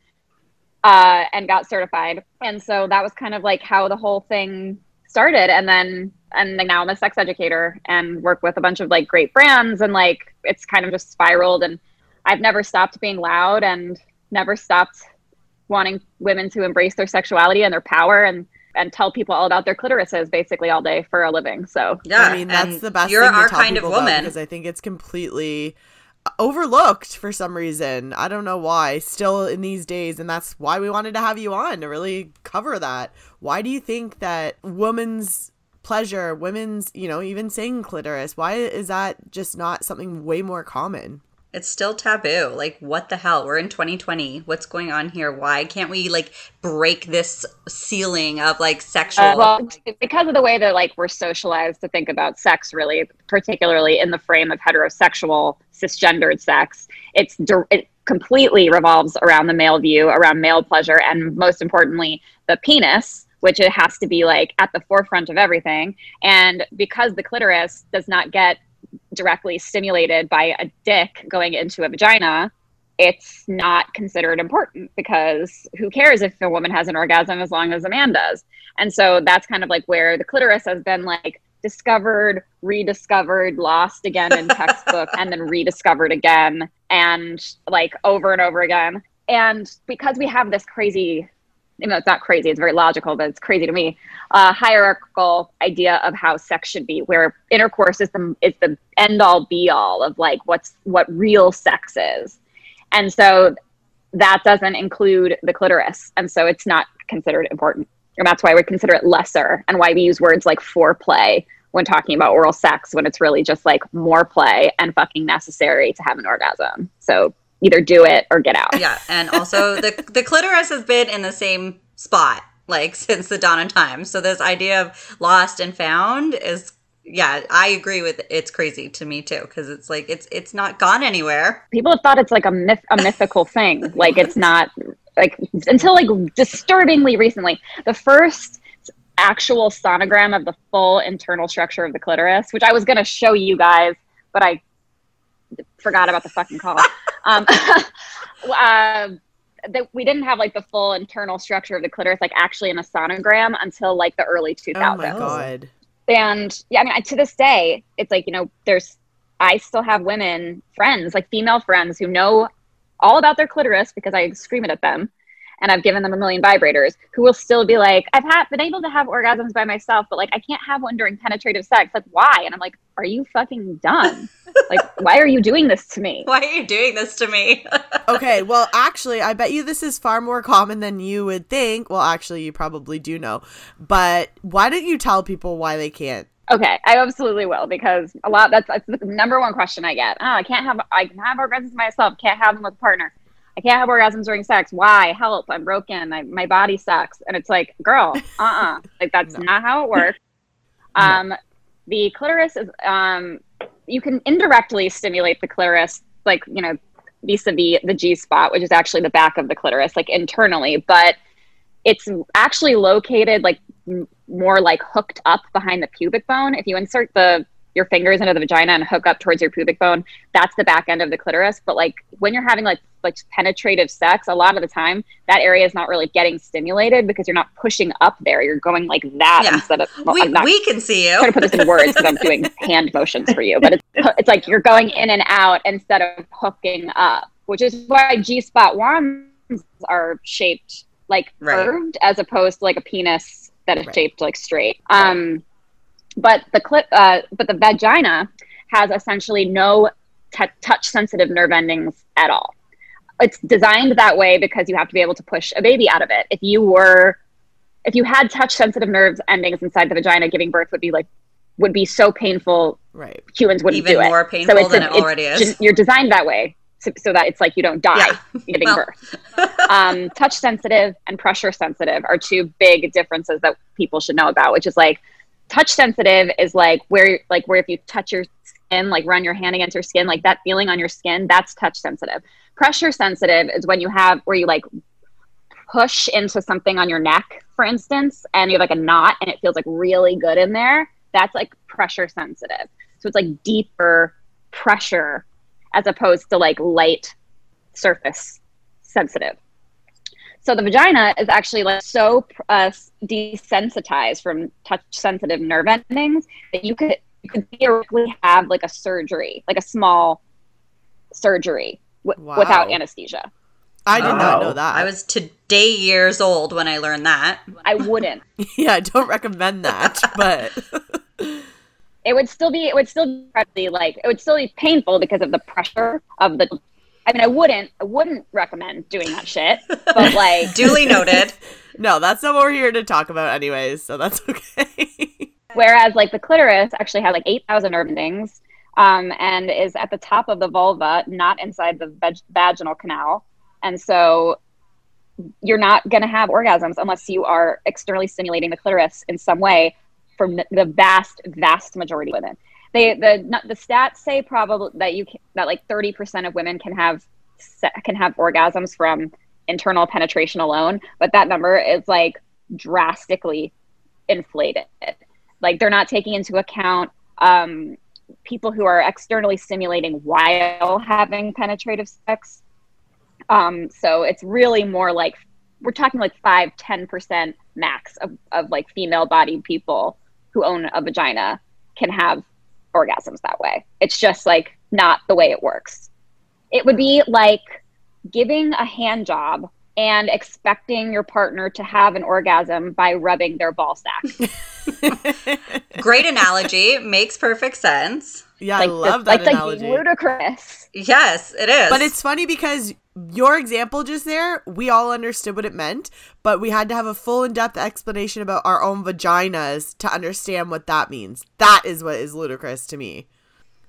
Uh, and got certified. And so that was kind of like how the whole thing started and then and now I'm a sex educator and work with a bunch of like great brands and like it's kind of just spiraled and I've never stopped being loud and never stopped wanting women to embrace their sexuality and their power and and tell people all about their clitorises basically all day for a living. So yeah, I mean that's the best. You're thing our to tell kind of woman because I think it's completely uh, overlooked for some reason. I don't know why. Still in these days, and that's why we wanted to have you on to really cover that. Why do you think that women's pleasure, women's, you know, even saying clitoris, why is that just not something way more common? It's still taboo. Like, what the hell? We're in 2020. What's going on here? Why can't we like break this ceiling of like sexual? Uh, well, because of the way that like we're socialized to think about sex, really, particularly in the frame of heterosexual cisgendered sex, it's it completely revolves around the male view, around male pleasure, and most importantly, the penis which it has to be like at the forefront of everything. And because the clitoris does not get directly stimulated by a dick going into a vagina, it's not considered important because who cares if a woman has an orgasm as long as a man does? And so that's kind of like where the clitoris has been like discovered, rediscovered, lost again in textbook, and then rediscovered again, and like over and over again. And because we have this crazy you know, it's not crazy, it's very logical, but it's crazy to me. Uh, hierarchical idea of how sex should be, where intercourse is the is the end all be all of like what's what real sex is, and so that doesn't include the clitoris, and so it's not considered important, and that's why we consider it lesser, and why we use words like foreplay when talking about oral sex when it's really just like more play and fucking necessary to have an orgasm. So either do it or get out. Yeah, and also the the clitoris has been in the same spot like since the dawn of time. So this idea of lost and found is yeah, I agree with it. it's crazy to me too because it's like it's it's not gone anywhere. People have thought it's like a myth a mythical thing. Like it's not like until like disturbingly recently. The first actual sonogram of the full internal structure of the clitoris, which I was going to show you guys, but I forgot about the fucking call. Um, uh, that we didn't have like the full internal structure of the clitoris like actually in a sonogram until like the early 2000s. Oh my god. And yeah, I mean, I, to this day, it's like, you know, there's, I still have women friends, like female friends who know all about their clitoris because I scream it at them and I've given them a million vibrators who will still be like, I've had, been able to have orgasms by myself, but like I can't have one during penetrative sex. Like, why? And I'm like, are you fucking done? like, why are you doing this to me? Why are you doing this to me? okay, well, actually, I bet you this is far more common than you would think. Well, actually, you probably do know. But why don't you tell people why they can't Okay, I absolutely will because a lot that's, that's the number one question I get. Oh, I can't have I can have orgasms myself, can't have them with a partner. I can't have orgasms during sex. Why? Help! I'm broken. I, my body sucks. And it's like, girl, uh, uh-uh. uh like that's no. not how it works. Um, no. the clitoris is um, you can indirectly stimulate the clitoris, like you know, vis-a-vis the G spot, which is actually the back of the clitoris, like internally, but it's actually located like more like hooked up behind the pubic bone. If you insert the your fingers into the vagina and hook up towards your pubic bone, that's the back end of the clitoris. But like when you're having like like penetrative sex, a lot of the time that area is not really getting stimulated because you're not pushing up there. You're going like that yeah. instead of well, we, not, we can see you. I'm trying to put this in words because I'm doing hand motions for you, but it's it's like you're going in and out instead of hooking up, which is why G spot wands are shaped like right. curved as opposed to like a penis that is right. shaped like straight. Um, but the clip, uh, but the vagina has essentially no t- touch sensitive nerve endings at all. It's designed that way because you have to be able to push a baby out of it. If you were, if you had touch sensitive nerves endings inside the vagina, giving birth would be like would be so painful. Right. Humans wouldn't Even do it. more painful so than a, it already is. You're designed that way so, so, that it's like you don't die yeah. giving well. birth. Um, touch sensitive and pressure sensitive are two big differences that people should know about, which is like touch sensitive is like where like where if you touch your skin, like run your hand against your skin, like that feeling on your skin, that's touch sensitive. Pressure sensitive is when you have where you like push into something on your neck, for instance, and you have like a knot and it feels like really good in there. That's like pressure sensitive. So it's like deeper pressure as opposed to like light surface sensitive. So the vagina is actually like so uh, desensitized from touch sensitive nerve endings that you could you could theoretically have like a surgery, like a small surgery w- wow. without anesthesia. I did oh. not know that. I was today years old when I learned that. I wouldn't. yeah, I don't recommend that, but it would still be it would still be like it would still be painful because of the pressure of the I mean I wouldn't I wouldn't recommend doing that shit. But like duly noted. no, that's not what we're here to talk about anyways, so that's okay. Whereas like the clitoris actually has like eight thousand nerve endings. Um, and is at the top of the vulva, not inside the vag- vaginal canal. And so you're not going to have orgasms unless you are externally stimulating the clitoris in some way for the vast, vast majority of women. They the the stats say probably that you can, that like thirty percent of women can have can have orgasms from internal penetration alone, but that number is like drastically inflated. Like they're not taking into account um, people who are externally stimulating while having penetrative sex. Um, so it's really more like we're talking like five, 10% max of, of like female bodied people who own a vagina can have orgasms that way. It's just like not the way it works. It would be like giving a hand job and expecting your partner to have an orgasm by rubbing their ball sack. Great analogy. Makes perfect sense. Yeah, like, I love that like, analogy. Like ludicrous. Yes, it is. But it's funny because your example just there, we all understood what it meant, but we had to have a full in-depth explanation about our own vaginas to understand what that means. That is what is ludicrous to me.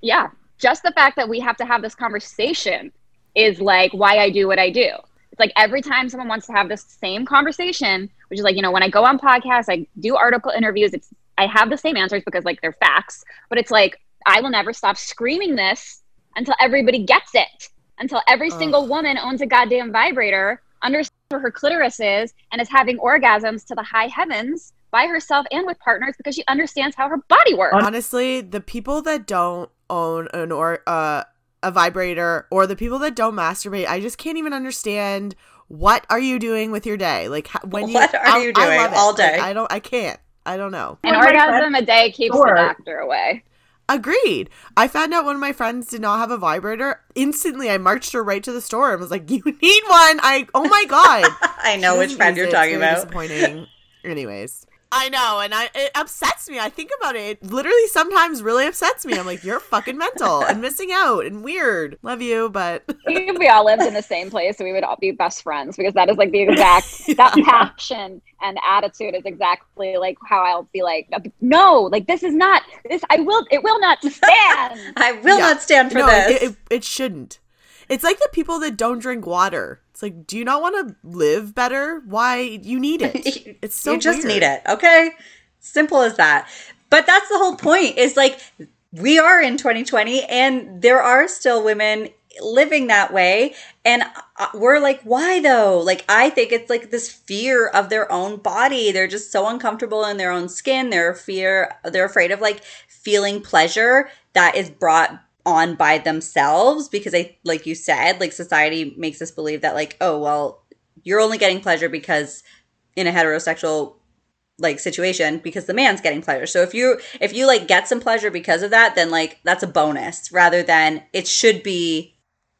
Yeah, just the fact that we have to have this conversation is like why I do what I do. It's like every time someone wants to have this same conversation, which is like, you know, when I go on podcasts, I do article interviews, it's I have the same answers because like they're facts, but it's like I will never stop screaming this until everybody gets it. Until every single woman owns a goddamn vibrator, understands where her clitoris is, and is having orgasms to the high heavens by herself and with partners because she understands how her body works. Honestly, the people that don't own an or uh, a vibrator or the people that don't masturbate, I just can't even understand what are you doing with your day? Like when you What are I, you doing all day? Like, I don't I can't. I don't know. An orgasm a day keeps the doctor away. Agreed. I found out one of my friends did not have a vibrator. Instantly, I marched her right to the store and was like, "You need one!" I oh my god. I know which friend you're talking about. Disappointing. Anyways, I know, and I it upsets me. I think about it. It literally sometimes really upsets me. I'm like, you're fucking mental and missing out and weird. Love you, but if we all lived in the same place, we would all be best friends because that is like the exact yeah. that passion and attitude is exactly like how I'll be like, no, like this is not this. I will. It will not stand. I will yeah. not stand for no, this. It, it, it shouldn't. It's like the people that don't drink water. It's like, do you not want to live better? Why you need it? It's so you just weird. need it. Okay, simple as that. But that's the whole point. Is like we are in 2020, and there are still women living that way and uh, we're like why though like i think it's like this fear of their own body they're just so uncomfortable in their own skin they're fear they're afraid of like feeling pleasure that is brought on by themselves because I like you said, like society makes us believe that like, oh well, you're only getting pleasure because in a heterosexual like situation because the man's getting pleasure. So if you if you like get some pleasure because of that, then like that's a bonus rather than it should be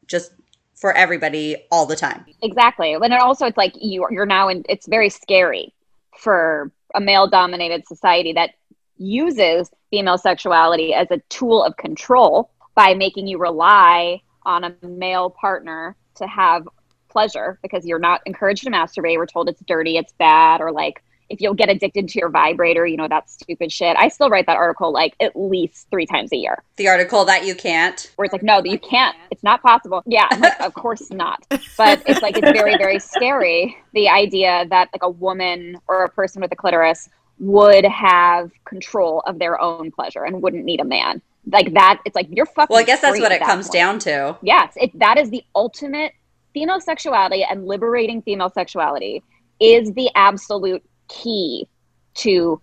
just for everybody all the time. Exactly. And also it's like you you're now in it's very scary for a male dominated society that uses female sexuality as a tool of control by making you rely on a male partner to have pleasure because you're not encouraged to masturbate. We're told it's dirty, it's bad, or like if you'll get addicted to your vibrator, you know, that stupid shit. I still write that article like at least three times a year. The article that you can't. Where it's like, no, you can't. It's not possible. Yeah, like, of course not. But it's like, it's very, very scary. The idea that like a woman or a person with a clitoris would have control of their own pleasure and wouldn't need a man like that it's like you're fucking well i guess that's what it that comes point. down to yes it, that is the ultimate female sexuality and liberating female sexuality is the absolute key to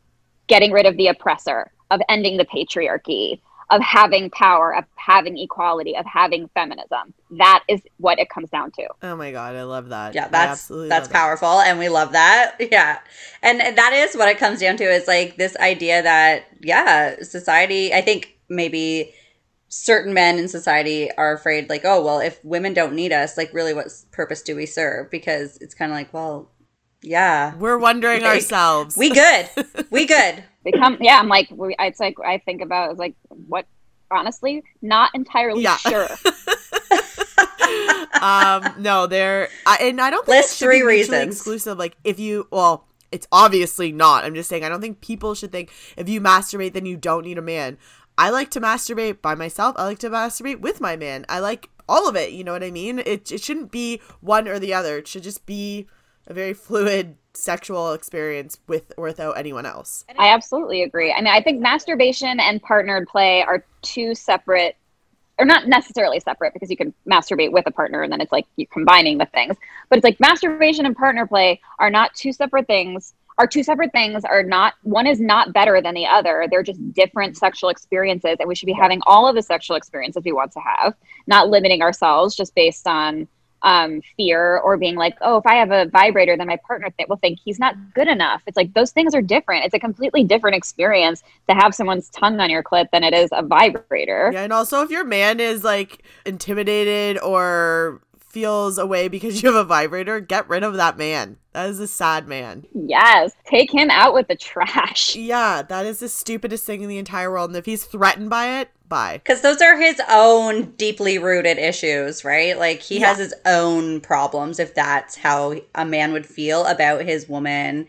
getting rid of the oppressor of ending the patriarchy of having power, of having equality, of having feminism. That is what it comes down to. Oh my god, I love that. Yeah, that's that's powerful that. and we love that. Yeah. And that is what it comes down to is like this idea that yeah, society, I think maybe certain men in society are afraid like oh well if women don't need us like really what purpose do we serve? Because it's kind of like well yeah. We're wondering like, ourselves. We good. We good. Become yeah i'm like we, it's like i think about it's like what honestly not entirely yeah. sure. Um no there and i don't think list three reasons. exclusive like if you well it's obviously not. I'm just saying i don't think people should think if you masturbate then you don't need a man I like to masturbate by myself. I like to masturbate with my man. I like all of it. You know what I mean? It, it shouldn't be one or the other. It should just be a very fluid sexual experience with or without anyone else. I absolutely agree. I mean, I think masturbation and partnered play are two separate or not necessarily separate because you can masturbate with a partner and then it's like you're combining the things. But it's like masturbation and partner play are not two separate things are two separate things are not one is not better than the other. They're just different sexual experiences and we should be having all of the sexual experiences we want to have not limiting ourselves just based on um, fear or being like oh if i have a vibrator then my partner th- will think he's not good enough. It's like those things are different. It's a completely different experience to have someone's tongue on your clit than it is a vibrator. Yeah and also if your man is like intimidated or feels away because you have a vibrator, get rid of that man. That is a sad man. Yes. Take him out with the trash. Yeah, that is the stupidest thing in the entire world. And if he's threatened by it, bye. Because those are his own deeply rooted issues, right? Like he yeah. has his own problems if that's how a man would feel about his woman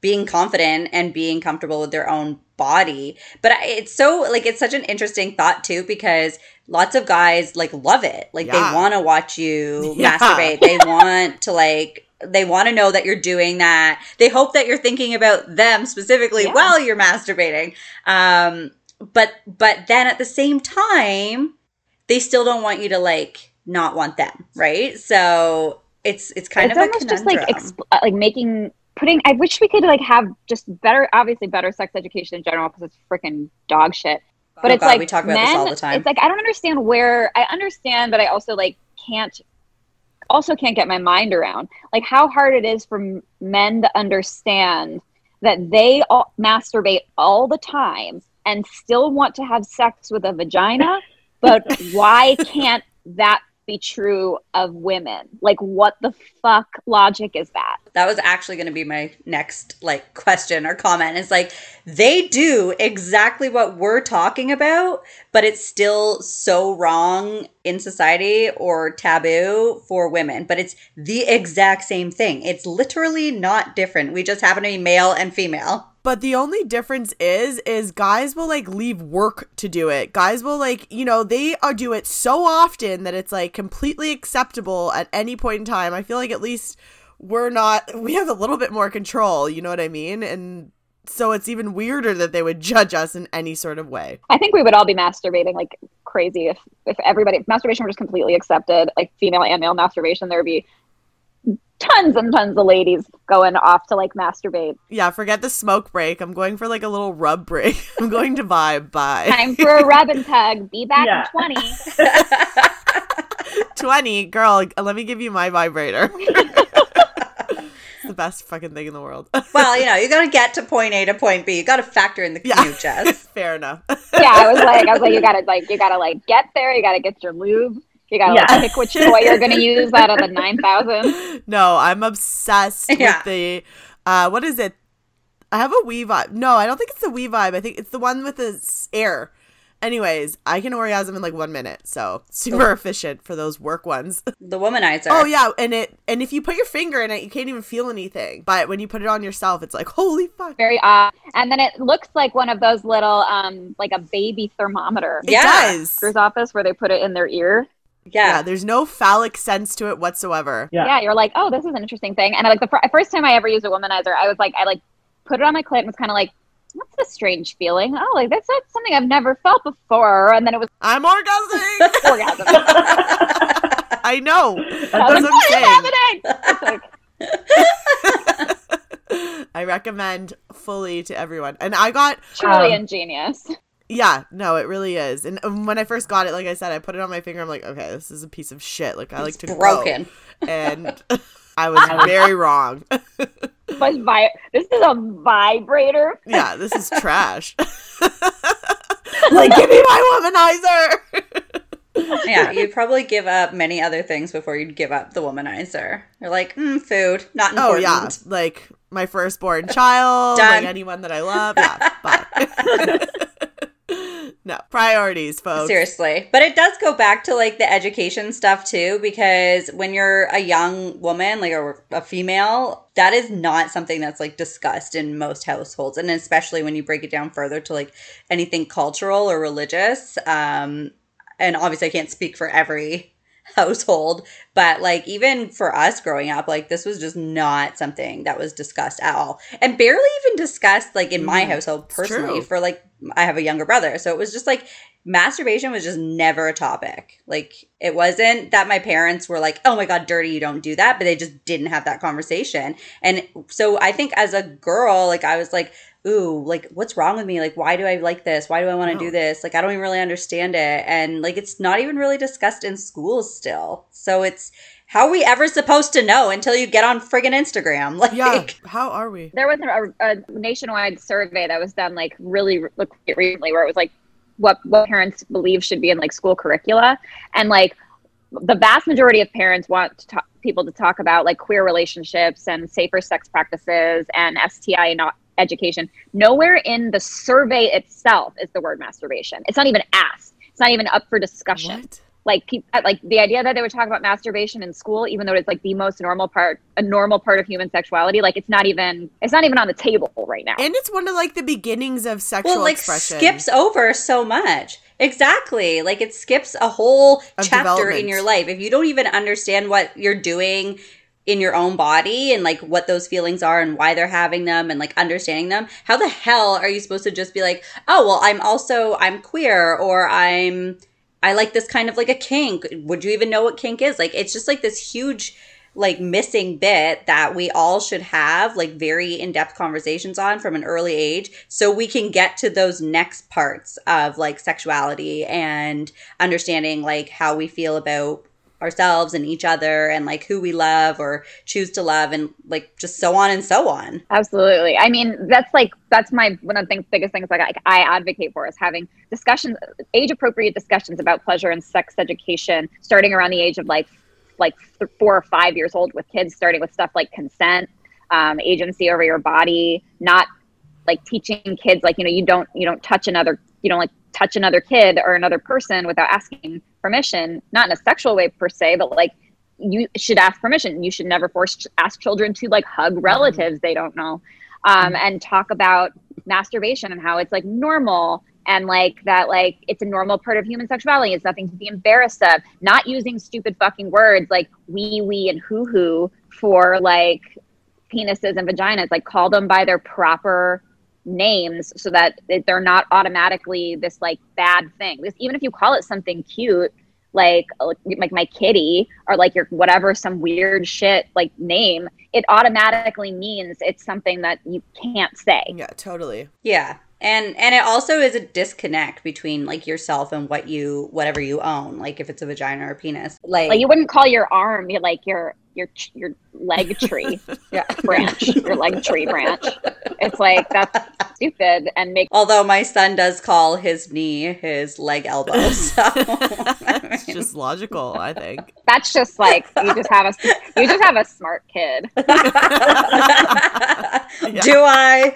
being confident and being comfortable with their own body. But it's so like it's such an interesting thought too because lots of guys like love it. Like yeah. they want to watch you yeah. masturbate. They want to like they want to know that you're doing that. They hope that you're thinking about them specifically yeah. while you're masturbating. Um but but then at the same time they still don't want you to like not want them, right? So it's it's kind it's of almost just like exp- uh, like making putting i wish we could like have just better obviously better sex education in general because it's freaking dog shit Oh but oh it's God, like we talk about men, this all the time. it's like i don't understand where i understand but i also like can't also can't get my mind around like how hard it is for men to understand that they all masturbate all the time and still want to have sex with a vagina but why can't that be true of women. Like, what the fuck logic is that? That was actually going to be my next like question or comment. Is like they do exactly what we're talking about, but it's still so wrong in society or taboo for women. But it's the exact same thing. It's literally not different. We just happen to be male and female. But the only difference is, is guys will like leave work to do it. Guys will like, you know, they are do it so often that it's like completely acceptable at any point in time. I feel like at least we're not, we have a little bit more control. You know what I mean? And so it's even weirder that they would judge us in any sort of way. I think we would all be masturbating like crazy if if everybody if masturbation were just completely accepted, like female and male masturbation, there would be tons and tons of ladies going off to like masturbate. Yeah, forget the smoke break. I'm going for like a little rub break. I'm going to vibe. Bye. Time for a rub and tug. Be back yeah. in 20. 20, girl, let me give you my vibrator. it's the best fucking thing in the world. well, you know, you got to get to point A to point B. You got to factor in the commute, yeah. Jess. Fair enough. yeah, I was like, I was like, you got to like, you got to like get there. You got to get your lube you gotta yeah. like, pick which toy you're gonna use out of the nine thousand. No, I'm obsessed yeah. with the uh what is it? I have a We Vibe. No, I don't think it's the We Vibe. I think it's the one with the air. Anyways, I can orgasm in like one minute, so super oh. efficient for those work ones. The womanizer. Oh yeah, and it and if you put your finger in it, you can't even feel anything. But when you put it on yourself, it's like holy fuck. Very odd. And then it looks like one of those little um like a baby thermometer. It yeah. does. Doctor's office where they put it in their ear. Yeah. yeah. there's no phallic sense to it whatsoever. Yeah. yeah, you're like, oh, this is an interesting thing. And like the fr- first time I ever used a womanizer, I was like, I like put it on my clit and was kind of like, what's this strange feeling? Oh, like that's not something I've never felt before. And then it was, I'm orgasming. orgasm. I know. That's what I'm saying. I recommend fully to everyone. And I got truly um, ingenious. Yeah, no, it really is. And um, when I first got it, like I said, I put it on my finger. I'm like, okay, this is a piece of shit. Like I like to broken, grow. and I was very wrong. was vi- this is a vibrator. Yeah, this is trash. like, give me my womanizer. yeah, you'd probably give up many other things before you'd give up the womanizer. You're like, mm, food, not important. Oh yeah, like my firstborn child, Done. like anyone that I love. Yeah, bye no priorities folks. Seriously. But it does go back to like the education stuff too because when you're a young woman like a, a female that is not something that's like discussed in most households. And especially when you break it down further to like anything cultural or religious um and obviously i can't speak for every household but like even for us growing up like this was just not something that was discussed at all. And barely even discussed like in my mm, household personally for like i have a younger brother so it was just like masturbation was just never a topic like it wasn't that my parents were like oh my god dirty you don't do that but they just didn't have that conversation and so i think as a girl like i was like ooh, like what's wrong with me? Like, why do I like this? Why do I want to do this? Like, I don't even really understand it. And like, it's not even really discussed in schools still. So it's, how are we ever supposed to know until you get on friggin' Instagram? Like, yeah, how are we? There was a, a nationwide survey that was done like really recently, where it was like what what parents believe should be in like school curricula, and like the vast majority of parents want to talk, people to talk about like queer relationships and safer sex practices and STI not education. Nowhere in the survey itself is the word masturbation. It's not even asked. It's not even up for discussion. What? Like people, uh, like the idea that they would talk about masturbation in school, even though it's like the most normal part, a normal part of human sexuality. Like it's not even, it's not even on the table right now. And it's one of like the beginnings of sexual well, like expression. Skips over so much. Exactly. Like it skips a whole of chapter in your life. If you don't even understand what you're doing in your own body and like what those feelings are and why they're having them and like understanding them how the hell are you supposed to just be like oh well i'm also i'm queer or i'm i like this kind of like a kink. Would you even know what kink is? Like it's just like this huge like missing bit that we all should have like very in-depth conversations on from an early age so we can get to those next parts of like sexuality and understanding like how we feel about ourselves and each other and like who we love or choose to love and like just so on and so on. Absolutely. I mean, that's like that's my one of the things, biggest things like I, I advocate for is having discussions, age appropriate discussions about pleasure and sex education, starting around the age of like like four or five years old with kids, starting with stuff like consent, um, agency over your body, not like teaching kids like you know you don't you don't touch another you don't like touch another kid or another person without asking permission not in a sexual way per se but like you should ask permission. You should never force ask children to like hug mm-hmm. relatives they don't know um, and talk about masturbation and how it's like normal and like that like it's a normal part of human sexuality. It's nothing to be embarrassed of. Not using stupid fucking words like wee wee and hoo hoo for like penises and vaginas. Like call them by their proper names so that they're not automatically this like bad thing. This even if you call it something cute, uh, like like my kitty or like your whatever some weird shit like name, it automatically means it's something that you can't say. Yeah, totally. Yeah. And and it also is a disconnect between like yourself and what you whatever you own, like if it's a vagina or a penis. Like, like you wouldn't call your arm like your your your leg tree yeah. branch, your leg tree branch. It's like that's stupid and make. Although my son does call his knee his leg elbow, so it's just logical. I think that's just like you just have a you just have a smart kid. Do I?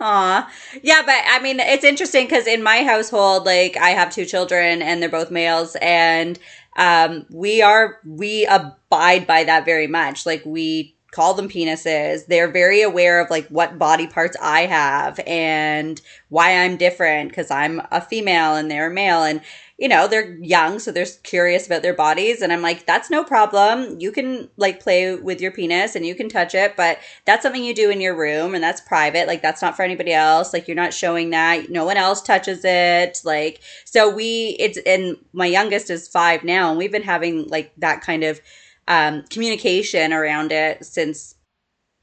Aw. Yeah, but I mean, it's interesting because in my household, like, I have two children and they're both males, and um, we are we abide by that very much. Like we call them penises. They're very aware of like what body parts I have and why I'm different because I'm a female and they're male and you know, they're young, so they're curious about their bodies. And I'm like, that's no problem. You can like play with your penis and you can touch it, but that's something you do in your room and that's private. Like, that's not for anybody else. Like, you're not showing that. No one else touches it. Like, so we, it's, and my youngest is five now, and we've been having like that kind of um, communication around it since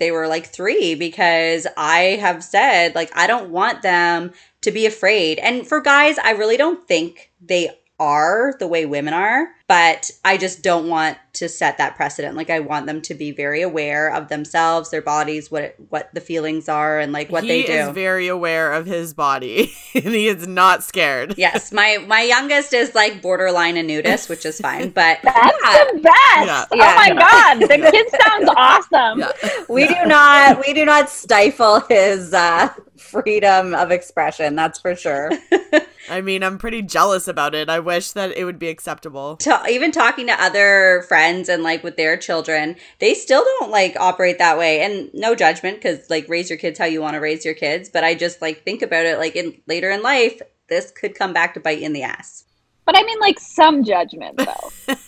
they were like three because I have said, like, I don't want them to be afraid. And for guys, I really don't think they are the way women are, but I just don't want to set that precedent. Like I want them to be very aware of themselves, their bodies, what what the feelings are, and like what he they do. He is very aware of his body, and he is not scared. yes, my my youngest is like borderline a nudist, which is fine. But that's yeah. the best. Yeah. Oh yeah. my god, the kid sounds awesome. Yeah. We do not we do not stifle his uh, freedom of expression. That's for sure. I mean, I'm pretty jealous about it. I wish that it would be acceptable. To, even talking to other friends and like with their children, they still don't like operate that way. And no judgment because like raise your kids how you want to raise your kids. But I just like think about it like in later in life, this could come back to bite in the ass. But I mean, like some judgment, though. like,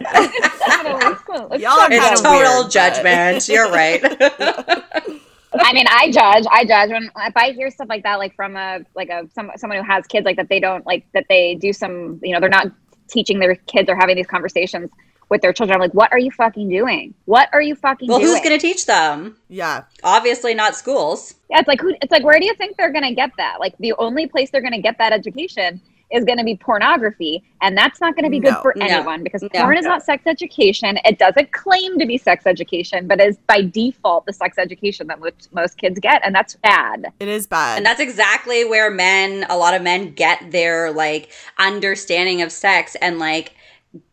it's, Y'all are it's total weird, judgment. But... You're right. I mean, I judge. I judge when if I hear stuff like that, like from a like a some someone who has kids, like that they don't like that they do some, you know, they're not teaching their kids or having these conversations with their children. I'm like, what are you fucking doing? What are you fucking well, doing? who's going to teach them? Yeah. Obviously not schools. Yeah, it's like who it's like where do you think they're going to get that? Like the only place they're going to get that education is going to be pornography and that's not going to be no, good for no, anyone because no, porn is not sex education. It doesn't claim to be sex education but is by default the sex education that most, most kids get and that's bad. It is bad. And that's exactly where men a lot of men get their like understanding of sex and like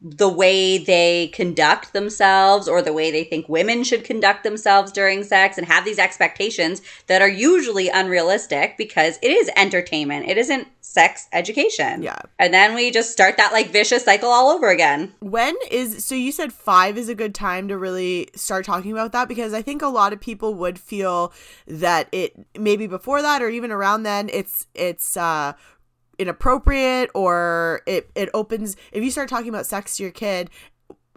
the way they conduct themselves or the way they think women should conduct themselves during sex and have these expectations that are usually unrealistic because it is entertainment. It isn't sex education. Yeah. And then we just start that like vicious cycle all over again. When is so you said 5 is a good time to really start talking about that because I think a lot of people would feel that it maybe before that or even around then it's it's uh inappropriate or it it opens if you start talking about sex to your kid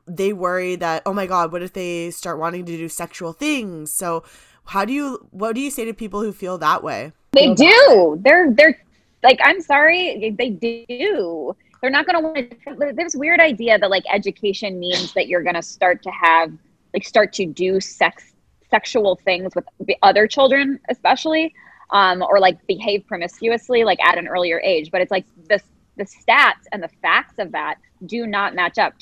they worry that oh my god what if they start wanting to do sexual things? So how do you what do you say to people who feel that way? They do. they're they're like i'm sorry they do. They're not going to want to there's weird idea that like education means that you're going to start to have like start to do sex sexual things with the other children especially um, or like behave promiscuously like at an earlier age. But it's like this the stats and the facts of that do not match up.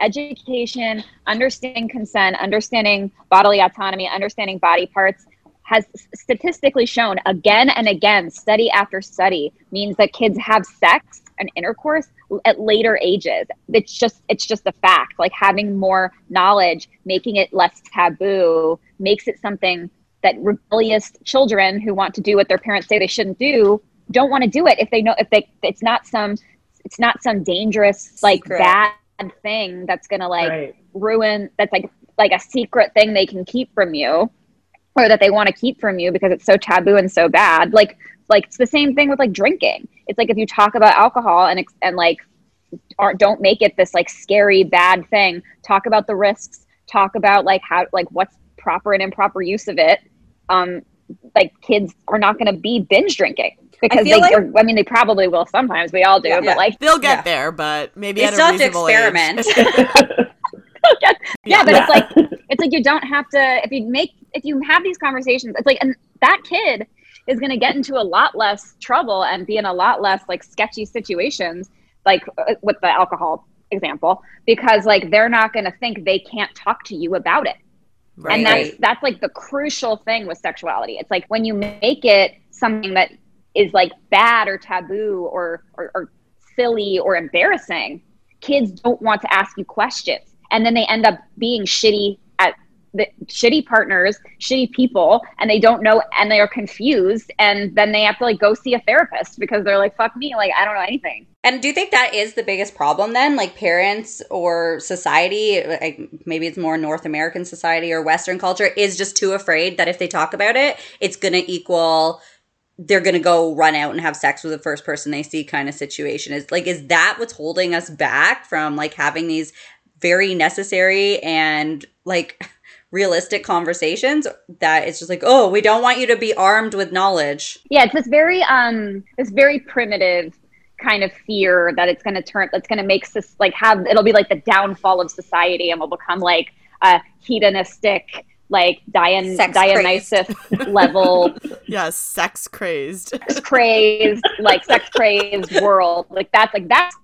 Education understanding consent understanding bodily autonomy understanding body parts has statistically shown again and again study after study means that kids have sex and intercourse at later ages. It's just it's just a fact. Like having more knowledge making it less taboo makes it something that rebellious children who want to do what their parents say they shouldn't do don't want to do it if they know if they it's not some it's not some dangerous like secret. bad thing that's gonna like right. ruin that's like like a secret thing they can keep from you or that they want to keep from you because it's so taboo and so bad like like it's the same thing with like drinking it's like if you talk about alcohol and and like aren't don't make it this like scary bad thing talk about the risks talk about like how like what's proper and improper use of it um like kids are not going to be binge drinking. Because they like, I mean they probably will sometimes we all do yeah, but like they'll get yeah. there but maybe it's at a reasonable experiment. Yeah, yeah, but it's like it's like you don't have to if you make if you have these conversations it's like and that kid is going to get into a lot less trouble and be in a lot less like sketchy situations like uh, with the alcohol example because like they're not going to think they can't talk to you about it right. and that's that's like the crucial thing with sexuality. It's like when you make it something that is like bad or taboo or, or, or silly or embarrassing kids don't want to ask you questions. And then they end up being shitty the shitty partners, shitty people, and they don't know and they are confused. And then they have to like go see a therapist because they're like, fuck me, like I don't know anything. And do you think that is the biggest problem then? Like parents or society, like maybe it's more North American society or Western culture, is just too afraid that if they talk about it, it's going to equal they're going to go run out and have sex with the first person they see kind of situation is like is that what's holding us back from like having these very necessary and like realistic conversations that it's just like oh we don't want you to be armed with knowledge yeah it's this very um this very primitive kind of fear that it's going to turn that's going to make this like have it'll be like the downfall of society and we'll become like a hedonistic like Dion Dionysus level. yes, sex crazy, sex crazed, like sex crazed world. Like that's like that's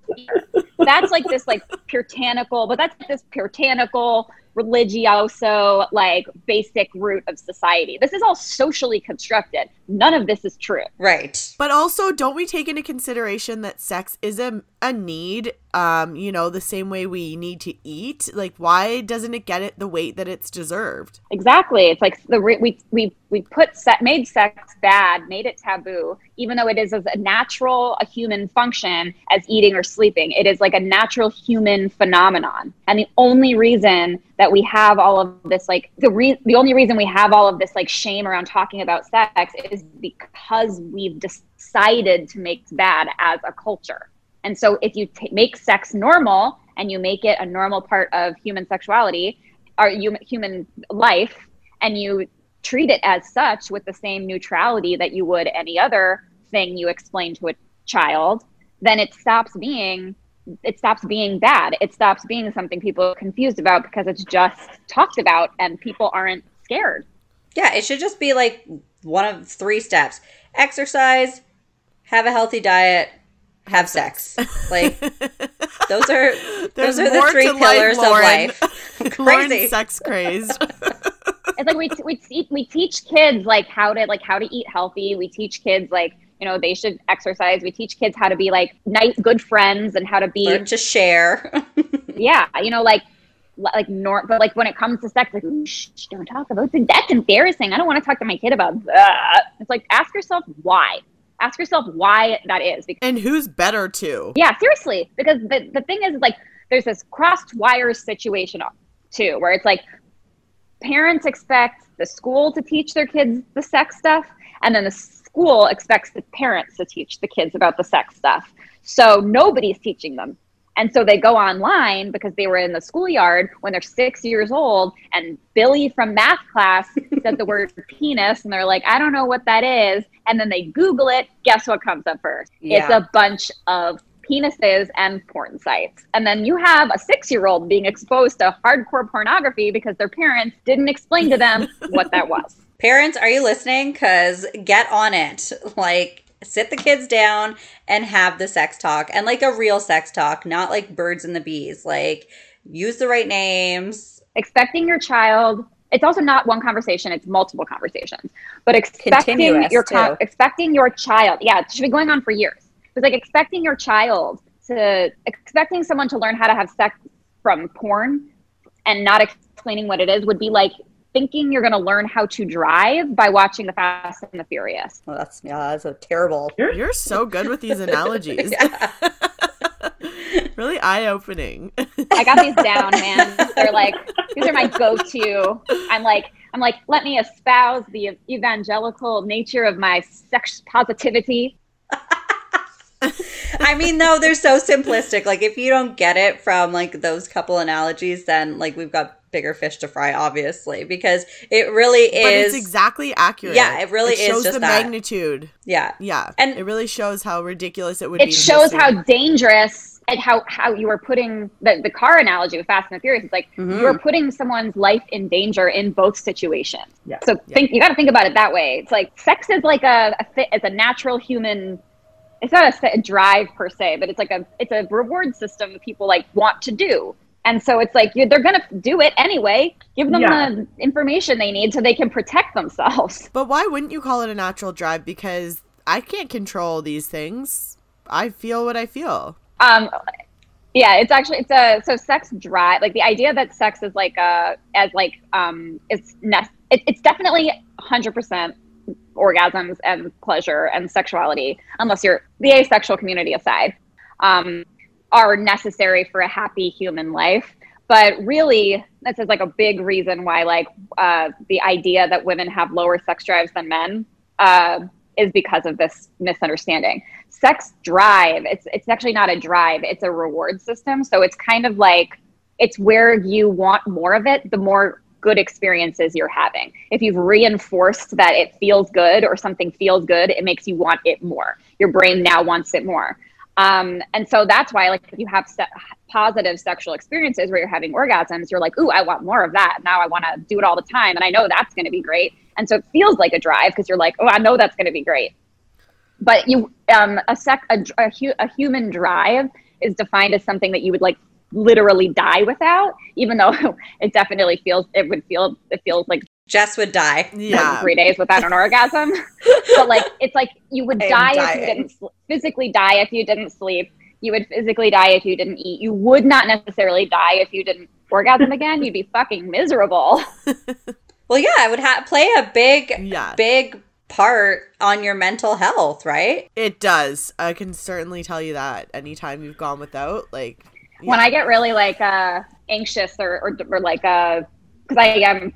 that's like this like puritanical, but that's this puritanical religioso, like basic root of society. This is all socially constructed. None of this is true. Right. But also, don't we take into consideration that sex is a, a need? Um, you know, the same way we need to eat. Like, why doesn't it get it the weight that it's deserved? Exactly. It's like the we we we put set made sex bad, made it taboo, even though it is as a natural a human function as eating or sleeping. It is like a natural human phenomenon. And the only reason that we have all of this like the re- the only reason we have all of this like shame around talking about sex is because we've decided to make bad as a culture. And so if you t- make sex normal and you make it a normal part of human sexuality or human life and you treat it as such with the same neutrality that you would any other thing you explain to a child, then it stops being it stops being bad. It stops being something people are confused about because it's just talked about and people aren't scared. Yeah, it should just be like one of three steps. Exercise, have a healthy diet, have sex. Like those are those are the three pillars life, of life. Crazy sex crazed. it's like we we we teach kids like how to like how to eat healthy. We teach kids like you know they should exercise we teach kids how to be like nice good friends and how to be Learn to share yeah you know like like nor but like when it comes to sex like shh, don't talk about that that's embarrassing i don't want to talk to my kid about that it's like ask yourself why ask yourself why that is because, and who's better to yeah seriously because the, the thing is like there's this crossed wires situation too where it's like parents expect the school to teach their kids the sex stuff and then the school expects the parents to teach the kids about the sex stuff. So nobody's teaching them. And so they go online because they were in the schoolyard when they're six years old. And Billy from math class said the word penis, and they're like, I don't know what that is. And then they Google it. Guess what comes up first? Yeah. It's a bunch of penises and porn sites. And then you have a six year old being exposed to hardcore pornography because their parents didn't explain to them what that was. Parents, are you listening? Because get on it. Like, sit the kids down and have the sex talk and like a real sex talk, not like birds and the bees. Like use the right names. Expecting your child it's also not one conversation it's multiple conversations but expecting your con- expecting your child yeah it should be going on for years it's like expecting your child to expecting someone to learn how to have sex from porn and not explaining what it is would be like thinking you're going to learn how to drive by watching the Fast and the Furious. Well, that's yeah, that's a terrible. You're, you're so good with these analogies. really eye opening. I got these down, man. They're like these are my go-to. I'm like I'm like let me espouse the evangelical nature of my sex positivity. I mean, no, they're so simplistic. Like, if you don't get it from like those couple analogies, then like we've got bigger fish to fry, obviously, because it really is. But it's exactly accurate. Yeah, it really it shows is the that. magnitude. Yeah, yeah, and it really shows how ridiculous it would it be. It shows how dangerous and how how you are putting the, the car analogy with Fast and the Furious. It's like mm-hmm. you're putting someone's life in danger in both situations. Yeah. So yeah. think you got to think about it that way. It's like sex is like a, a it's a natural human. It's not a, a drive per se, but it's like a it's a reward system that people like want to do. And so it's like they're going to do it anyway. Give them yeah. the information they need so they can protect themselves. But why wouldn't you call it a natural drive? Because I can't control these things. I feel what I feel. Um, yeah, it's actually it's a so sex drive like the idea that sex is like a as like um it's ne- it, it's definitely hundred percent orgasms and pleasure and sexuality unless you're the asexual community aside um are necessary for a happy human life. But really this is like a big reason why like uh, the idea that women have lower sex drives than men uh, is because of this misunderstanding. Sex drive it's it's actually not a drive it's a reward system. So it's kind of like it's where you want more of it the more good experiences you're having. If you've reinforced that it feels good or something feels good it makes you want it more. Your brain now wants it more um, and so that's why like if you have se- positive sexual experiences where you're having orgasms you're like ooh i want more of that. Now i want to do it all the time. And i know that's going to be great. And so it feels like a drive because you're like oh i know that's going to be great. But you um, a sec a, a, hu- a human drive is defined as something that you would like literally die without even though it definitely feels it would feel it feels like Jess would die. Yeah. Three days without an orgasm. but like, it's like you would die if you didn't physically die if you didn't sleep. You would physically die if you didn't eat. You would not necessarily die if you didn't orgasm again. You'd be fucking miserable. well, yeah, it would ha- play a big, yeah. big part on your mental health, right? It does. I can certainly tell you that anytime you've gone without, like yeah. when I get really like uh anxious or or, or like uh because I am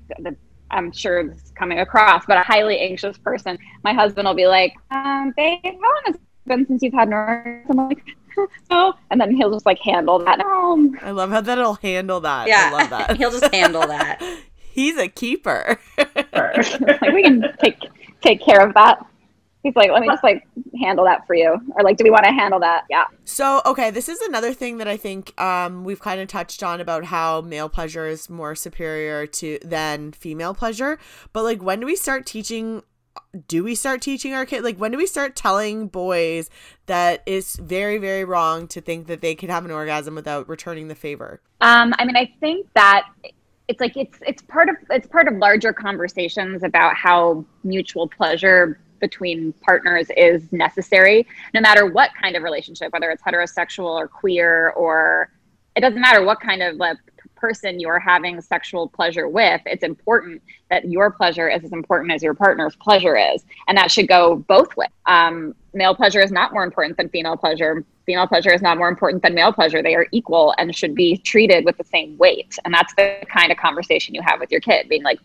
I'm sure this is coming across, but a highly anxious person, my husband will be like, um, babe, how long has it been since you've had an orgasm? I'm like, no. And then he'll just like handle that. No. I love how that'll handle that. Yeah. I love that. he'll just handle that. He's a keeper. like we can take take care of that. He's like, let me just like handle that for you. Or like, do we want to handle that? Yeah. So, okay, this is another thing that I think um, we've kind of touched on about how male pleasure is more superior to than female pleasure. But like, when do we start teaching? Do we start teaching our kids? Like, when do we start telling boys that it's very, very wrong to think that they can have an orgasm without returning the favor? Um, I mean, I think that it's like it's it's part of it's part of larger conversations about how mutual pleasure between partners is necessary no matter what kind of relationship whether it's heterosexual or queer or it doesn't matter what kind of like person you're having sexual pleasure with it's important that your pleasure is as important as your partner's pleasure is and that should go both ways. Um, male pleasure is not more important than female pleasure. Female pleasure is not more important than male pleasure. They are equal and should be treated with the same weight and that's the kind of conversation you have with your kid being like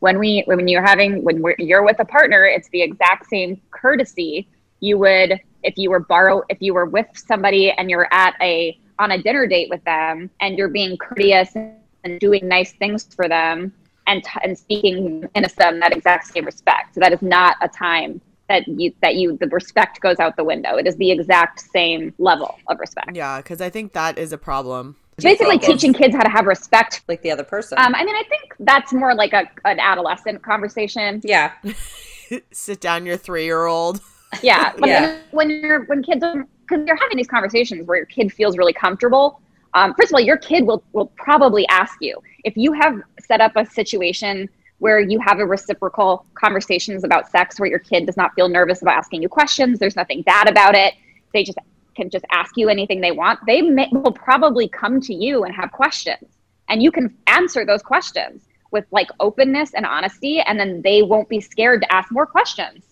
when we when you're having when you're with a partner it's the exact same courtesy. You would if you were borrow if you were with somebody and you're at a on a dinner date with them and you're being courteous and doing nice things for them and and speaking in a them that exact same respect. So that is not a time that you that you the respect goes out the window. It is the exact same level of respect. Yeah because i think that is a problem basically teaching kids how to have respect like the other person um, i mean i think that's more like a an adolescent conversation yeah sit down your three-year-old Yeah. yeah. When you're when kids because you're having these conversations where your kid feels really comfortable. Um, first of all, your kid will will probably ask you if you have set up a situation where you have a reciprocal conversations about sex where your kid does not feel nervous about asking you questions. There's nothing bad about it. They just can just ask you anything they want. They may, will probably come to you and have questions, and you can answer those questions with like openness and honesty, and then they won't be scared to ask more questions.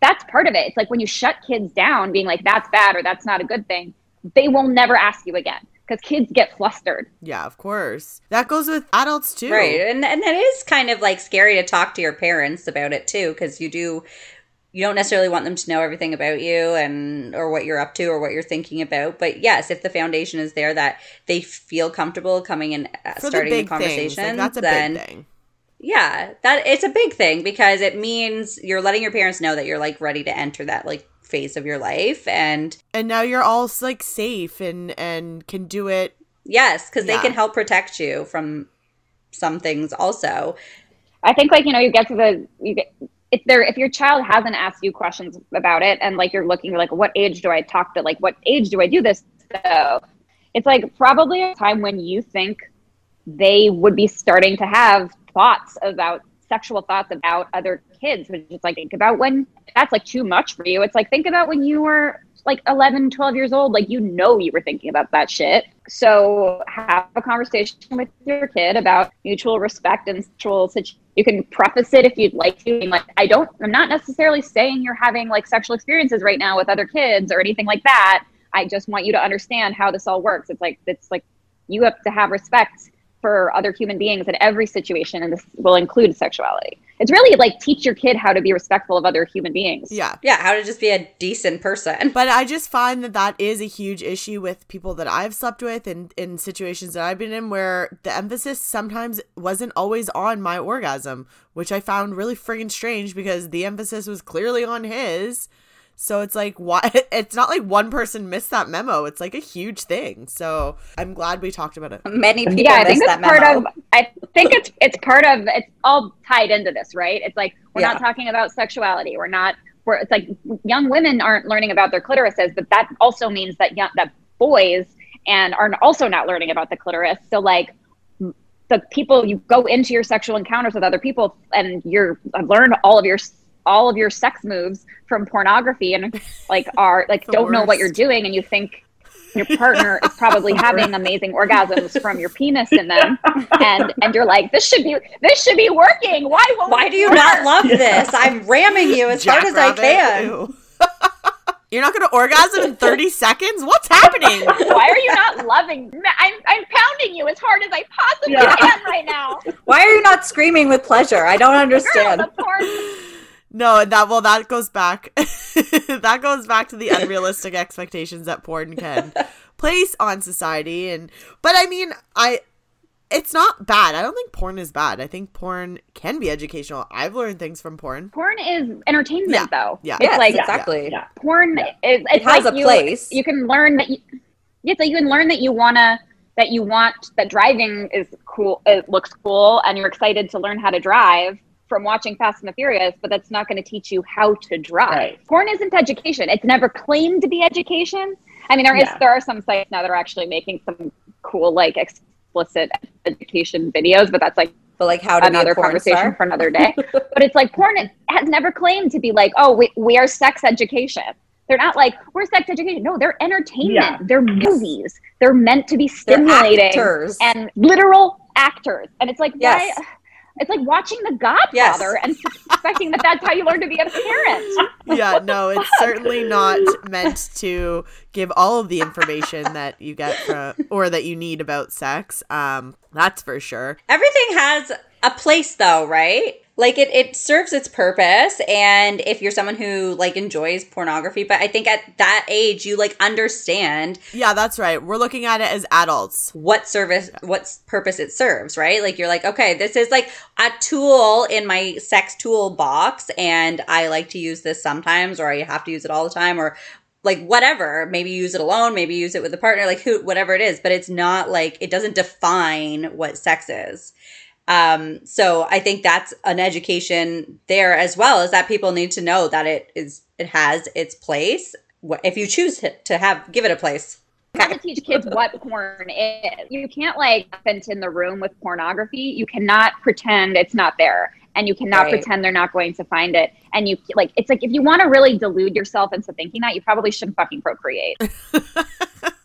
That's part of it. It's like when you shut kids down, being like, that's bad or that's not a good thing, they will never ask you again because kids get flustered. Yeah, of course. That goes with adults too. Right. And and that is kind of like scary to talk to your parents about it too because you do you don't necessarily want them to know everything about you and or what you're up to or what you're thinking about but yes if the foundation is there that they feel comfortable coming and uh, starting the, the conversation like, that's a then, big thing. Yeah that it's a big thing because it means you're letting your parents know that you're like ready to enter that like phase of your life and and now you're all like safe and and can do it. Yes because yeah. they can help protect you from some things also. I think like you know you get to the you get if there if your child hasn't asked you questions about it and like you're looking like what age do i talk to like what age do i do this so it's like probably a time when you think they would be starting to have thoughts about sexual thoughts about other kids which is like think about when that's like too much for you. It's like think about when you were like 11 12 years old like you know you were thinking about that shit. So have a conversation with your kid about mutual respect and mutual situation you can preface it if you'd like to. Like i don't i'm not necessarily saying you're having like sexual experiences right now with other kids or anything like that. I just want you to understand how this all works. It's like it's like you have to have respect for other human beings in every situation and this will include sexuality it's really like teach your kid how to be respectful of other human beings. Yeah. Yeah, how to just be a decent person. But I just find that that is a huge issue with people that I've slept with and in situations that I've been in where the emphasis sometimes wasn't always on my orgasm, which I found really friggin' strange because the emphasis was clearly on his. So it's like why it's not like one person missed that memo. It's like a huge thing. So I'm glad we talked about it. Many people yeah, I think it's part of I think it's it's part of it's all tied into this, right? It's like we're yeah. not talking about sexuality. We're not we're it's like young women aren't learning about their clitorises, but that also means that young that boys and are also not learning about the clitoris. So like the people you go into your sexual encounters with other people and you're learn all of your all of your sex moves from pornography and like are like don't worst. know what you're doing and you think your partner is probably having amazing orgasms from your penis in them and and you're like this should be this should be working why why do you work? not love this i'm ramming you as Jack hard as i can You're not going to orgasm in 30 seconds? What's happening? Why are you not loving? I'm, I'm pounding you as hard as I possibly yeah. can right now. Why are you not screaming with pleasure? I don't understand. Girl, no, and that well, that goes back. that goes back to the unrealistic expectations that porn can place on society, and but I mean, I it's not bad. I don't think porn is bad. I think porn can be educational. I've learned things from porn. Porn is entertainment, yeah. though. Yeah, it's yes, like exactly. Yeah. Porn yeah. is it has like a you, place. You can learn that. You, it's like you can learn that you wanna that you want that driving is cool. It looks cool, and you're excited to learn how to drive from watching Fast and the Furious, but that's not going to teach you how to drive. Right. Porn isn't education. It's never claimed to be education. I mean, there is yeah. there are some sites now that are actually making some cool like explicit education videos, but that's like but like how to another conversation star? for another day. but it's like porn has never claimed to be like, oh, we, we are sex education. They're not like we're sex education. No, they're entertainment. Yeah. They're movies. They're meant to be stimulating and literal actors. And it's like, yes. why? It's like watching The Godfather yes. and suspecting that that's how you learn to be a parent. Yeah, no, it's certainly not meant to give all of the information that you get from or that you need about sex. Um, that's for sure. Everything has a place though, right? Like it, it serves its purpose and if you're someone who like enjoys pornography but i think at that age you like understand yeah that's right. We're looking at it as adults. what service what purpose it serves right? Like you're like okay this is like a tool in my sex tool box and i like to use this sometimes or i have to use it all the time or like whatever. Maybe use it alone maybe use it with a partner like who whatever it is. But it's not like it doesn't define what sex is Um, so I think that's an education there as well, is that people need to know that it is it has its place if you choose to have give it a place. You have to teach kids what porn is. You can't like vent in the room with pornography. You cannot pretend it's not there, and you cannot right. pretend they're not going to find it. And you like it's like if you want to really delude yourself into thinking that, you probably shouldn't fucking procreate.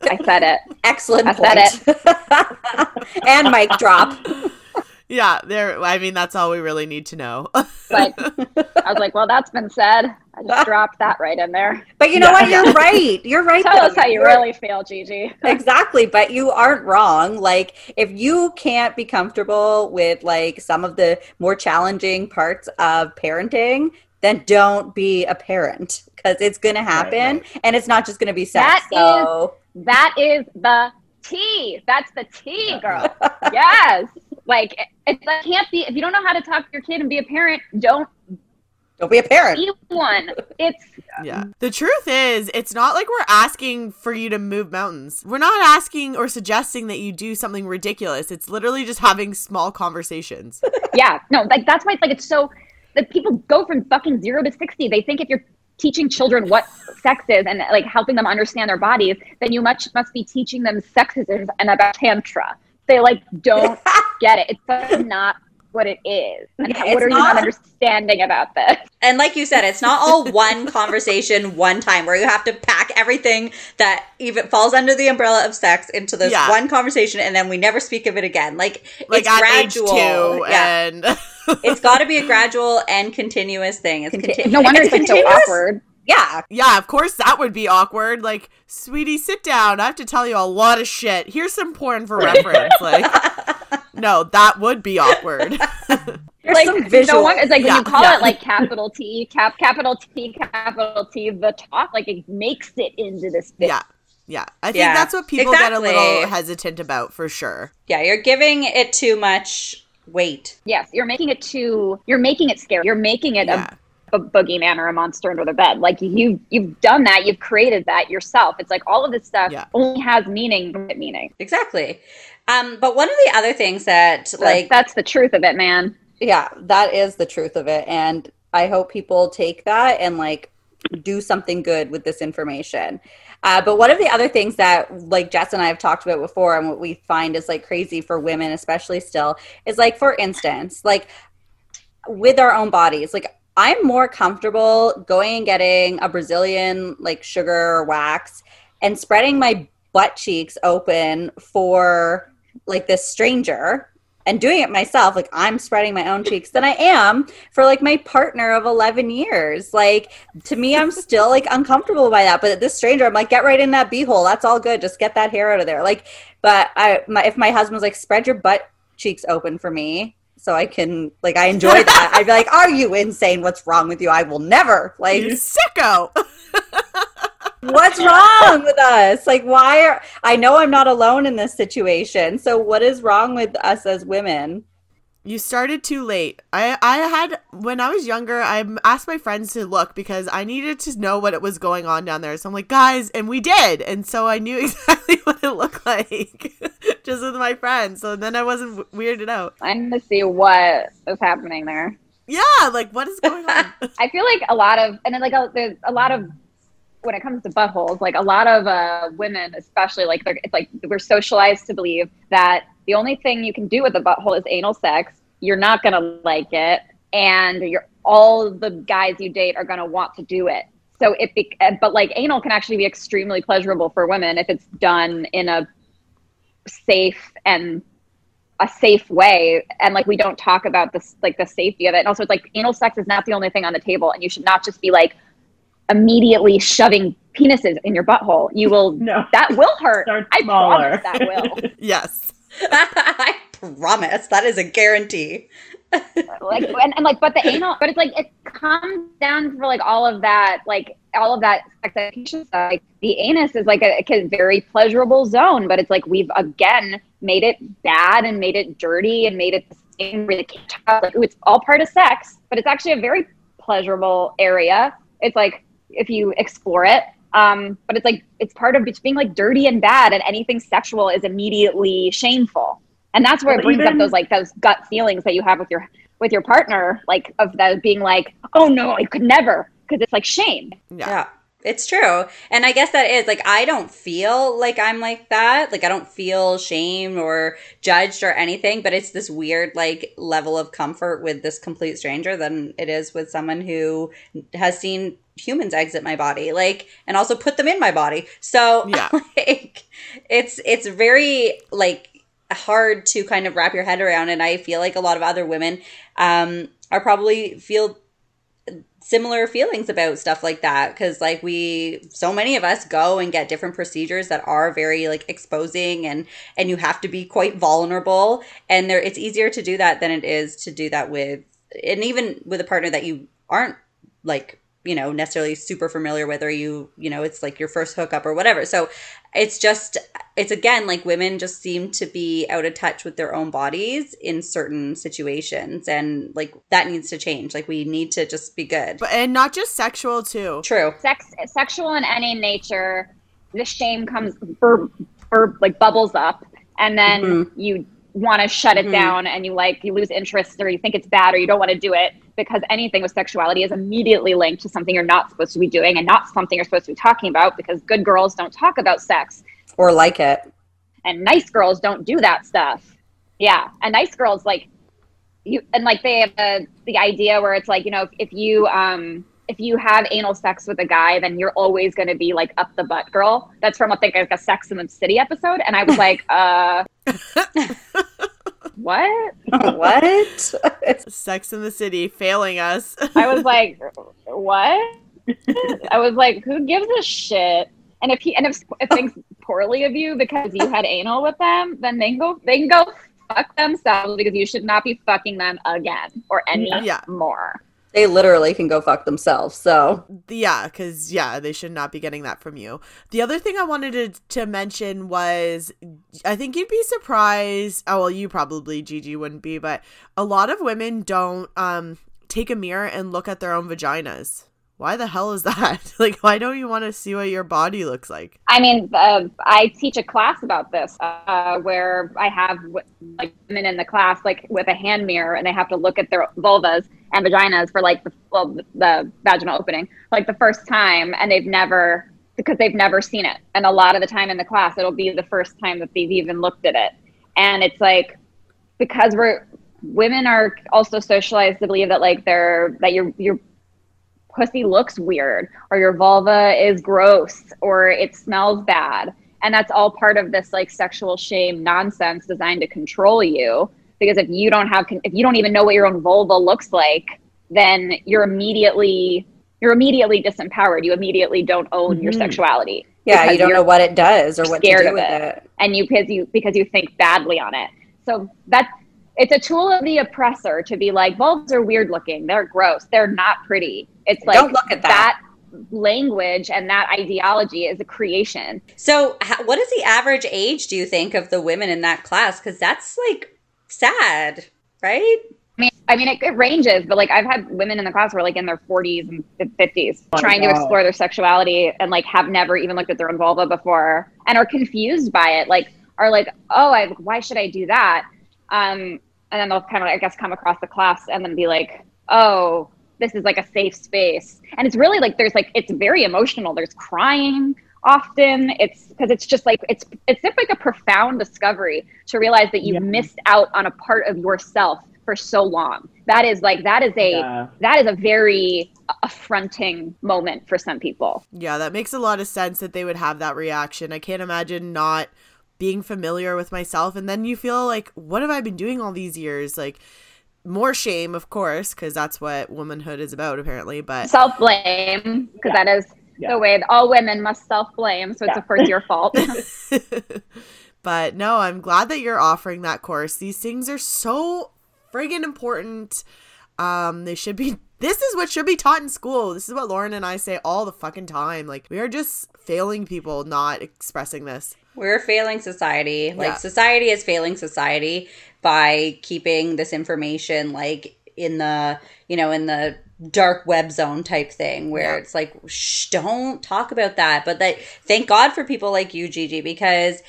I said it. Excellent. I point. said it. and mic drop yeah, there. I mean, that's all we really need to know. but I was like, well, that's been said. I just dropped that right in there. But you know yeah. what? You're right. You're right. Tell though. us how you You're... really feel, Gigi. exactly. But you aren't wrong. Like, if you can't be comfortable with like some of the more challenging parts of parenting, then don't be a parent because it's going to happen, right, right. and it's not just going to be sex. That so... is, that is the T. That's the T, girl. yes. Like it, it can't be if you don't know how to talk to your kid and be a parent, don't don't be a parent. Be one. It's yeah. Um, the truth is, it's not like we're asking for you to move mountains. We're not asking or suggesting that you do something ridiculous. It's literally just having small conversations. yeah. No, like that's why it's like it's so that people go from fucking zero to sixty. They think if you're teaching children what sex is and like helping them understand their bodies, then you much must be teaching them sexism and about tantra they like don't get it. It's not what it is. And yeah, what are not, you not understanding about this? And like you said, it's not all one conversation, one time where you have to pack everything that even falls under the umbrella of sex into this yeah. one conversation and then we never speak of it again. Like, like it's gradual. yeah. and it's got to be a gradual and continuous thing. It's Conti- no wonder it's, it's so awkward. Yeah. Yeah, of course that would be awkward. Like, sweetie, sit down. I have to tell you a lot of shit. Here's some porn for reference. like, no, that would be awkward. like some visual. No one, it's like yeah, when you call yeah. it like capital T, cap, capital T, capital T, the talk, like it makes it into this. Bit. Yeah. Yeah, I think yeah, that's what people exactly. get a little hesitant about for sure. Yeah, you're giving it too much weight. Yes, you're making it too. You're making it scary. You're making it yeah. a a boogeyman or a monster under the bed. Like you you've done that, you've created that yourself. It's like all of this stuff yeah. only has meaning meaning. Exactly. Um, but one of the other things that like that's the truth of it, man. Yeah, that is the truth of it. And I hope people take that and like do something good with this information. Uh, but one of the other things that like Jess and I have talked about before and what we find is like crazy for women, especially still, is like for instance, like with our own bodies, like I'm more comfortable going and getting a Brazilian like sugar wax and spreading my butt cheeks open for like this stranger and doing it myself. Like i'm spreading my own cheeks than i am for like my partner of 11 years. Like to me i'm still like uncomfortable by that. But this stranger i'm like get right in that beehole. That's all good. Just get that hair out of there. Like but i my, if my husband was like spread your butt cheeks open for me so I can like I enjoy that. I'd be like, "Are you insane? What's wrong with you? I will never like you sicko." What's wrong with us? Like, why are I know I'm not alone in this situation. So, what is wrong with us as women? You started too late. I I had when I was younger, I asked my friends to look because I needed to know what it was going on down there. So I'm like, guys, and we did, and so I knew exactly what it looked like just with my friends. So then I wasn't weirded out. I need to see what is happening there. Yeah, like what is going on? I feel like a lot of, and then like a, there's a lot of when it comes to buttholes, like a lot of uh, women, especially, like they're, it's like we're socialized to believe that the only thing you can do with a butthole is anal sex. You're not gonna like it, and you're all the guys you date are gonna want to do it. So it, be, eh, but like anal can actually be extremely pleasurable for women if it's done in a safe and a safe way and like we don't talk about this like the safety of it and also it's like anal sex is not the only thing on the table and you should not just be like immediately shoving penises in your butthole. You will no. that will hurt. I promise that will. yes. I promise. That is a guarantee. like and, and like but the anal but it's like it comes down for like all of that like all of that expectation stuff. Like the anus is like a, a very pleasurable zone, but it's like we've again made it bad and made it dirty and made it the same really like ooh, it's all part of sex, but it's actually a very pleasurable area. It's like if you explore it. Um, but it's like it's part of being like dirty and bad, and anything sexual is immediately shameful. and that's where it brings even, up those like those gut feelings that you have with your with your partner like of the being like oh no i could never because it's like shame yeah. yeah it's true. And I guess that is like I don't feel like I'm like that. Like I don't feel shamed or judged or anything, but it's this weird like level of comfort with this complete stranger than it is with someone who has seen humans exit my body like and also put them in my body. So yeah. like it's it's very like hard to kind of wrap your head around and I feel like a lot of other women um are probably feel similar feelings about stuff like that because like we so many of us go and get different procedures that are very like exposing and and you have to be quite vulnerable. And there it's easier to do that than it is to do that with and even with a partner that you aren't like you know necessarily super familiar whether you you know it's like your first hookup or whatever. So it's just it's again like women just seem to be out of touch with their own bodies in certain situations and like that needs to change. Like we need to just be good. But and not just sexual too. True. Sex sexual in any nature the shame comes bur, bur, like bubbles up and then mm-hmm. you want to shut it mm-hmm. down and you like you lose interest or you think it's bad or you don't want to do it because anything with sexuality is immediately linked to something you're not supposed to be doing and not something you're supposed to be talking about because good girls don't talk about sex or like it. And nice girls don't do that stuff. Yeah. And nice girls like you and like they have a, the idea where it's like, you know, if, if you um if you have anal sex with a guy, then you're always going to be like up the butt girl. That's from I think like a Sex in the City episode, and I was like, uh, what? what? Sex in the City failing us. I was like, what? I was like, who gives a shit? And if he and if, if thinks poorly of you because you had anal with them, then they can go they can go fuck themselves because you should not be fucking them again or any yeah. more they literally can go fuck themselves. So yeah, because yeah, they should not be getting that from you. The other thing I wanted to to mention was, I think you'd be surprised. Oh well, you probably Gigi wouldn't be, but a lot of women don't um take a mirror and look at their own vaginas why the hell is that? like, why don't you want to see what your body looks like? I mean, uh, I teach a class about this uh, where I have like women in the class like with a hand mirror, and they have to look at their vulvas and vaginas for like the well, the vaginal opening like the first time, and they've never because they've never seen it. And a lot of the time in the class, it'll be the first time that they've even looked at it, and it's like because we're women are also socialized to believe that like they're that you're you're pussy looks weird or your vulva is gross or it smells bad. And that's all part of this like sexual shame nonsense designed to control you. Because if you don't have if you don't even know what your own vulva looks like then you're immediately you're immediately disempowered. You immediately don't own mm-hmm. your sexuality. Yeah you don't know what it does or what to do with it. it. And you because you because you think badly on it. So that's it's a tool of the oppressor to be like vulvas are weird looking they're gross they're not pretty it's like don't look at that. that language and that ideology is a creation so what is the average age do you think of the women in that class because that's like sad right I mean, I mean, it, it, ranges, but like I've had women in the class who are like in their 40s and 50s oh, trying to explore their sexuality and like have never even looked at their own vulva before and are confused by it. Like, are like, oh, I, why should I do that? Um, and then they'll kind of i guess come across the class and then be like oh this is like a safe space. And it's really like there's like it's very emotional. There's crying often. It's because it's just like it's it's like a profound discovery to realize that you yeah. missed out on a part of yourself for so long. That is like that is a yeah. that is a very affronting moment for some people. Yeah that makes a lot of sense that they would have that reaction. I can't imagine not being familiar with myself. And then you feel like what have i been doing all these years? Like more shame of course because that's what womanhood is about apparently but self-blame because yeah. that is yeah. the way that all women must self-blame so it's yeah. of course your fault. But no i'm glad that you're offering that course. These things are so friggin' important. Um they should be this is what should be taught in school. This is what lauren and i say all the fucking time. Like we are just failing people not expressing this we're failing society. Like yeah. society is failing society by keeping this information like in the, you know, in the dark web zone type thing where yeah. it's like shh don't talk about that but that thank god for people like you Gigi because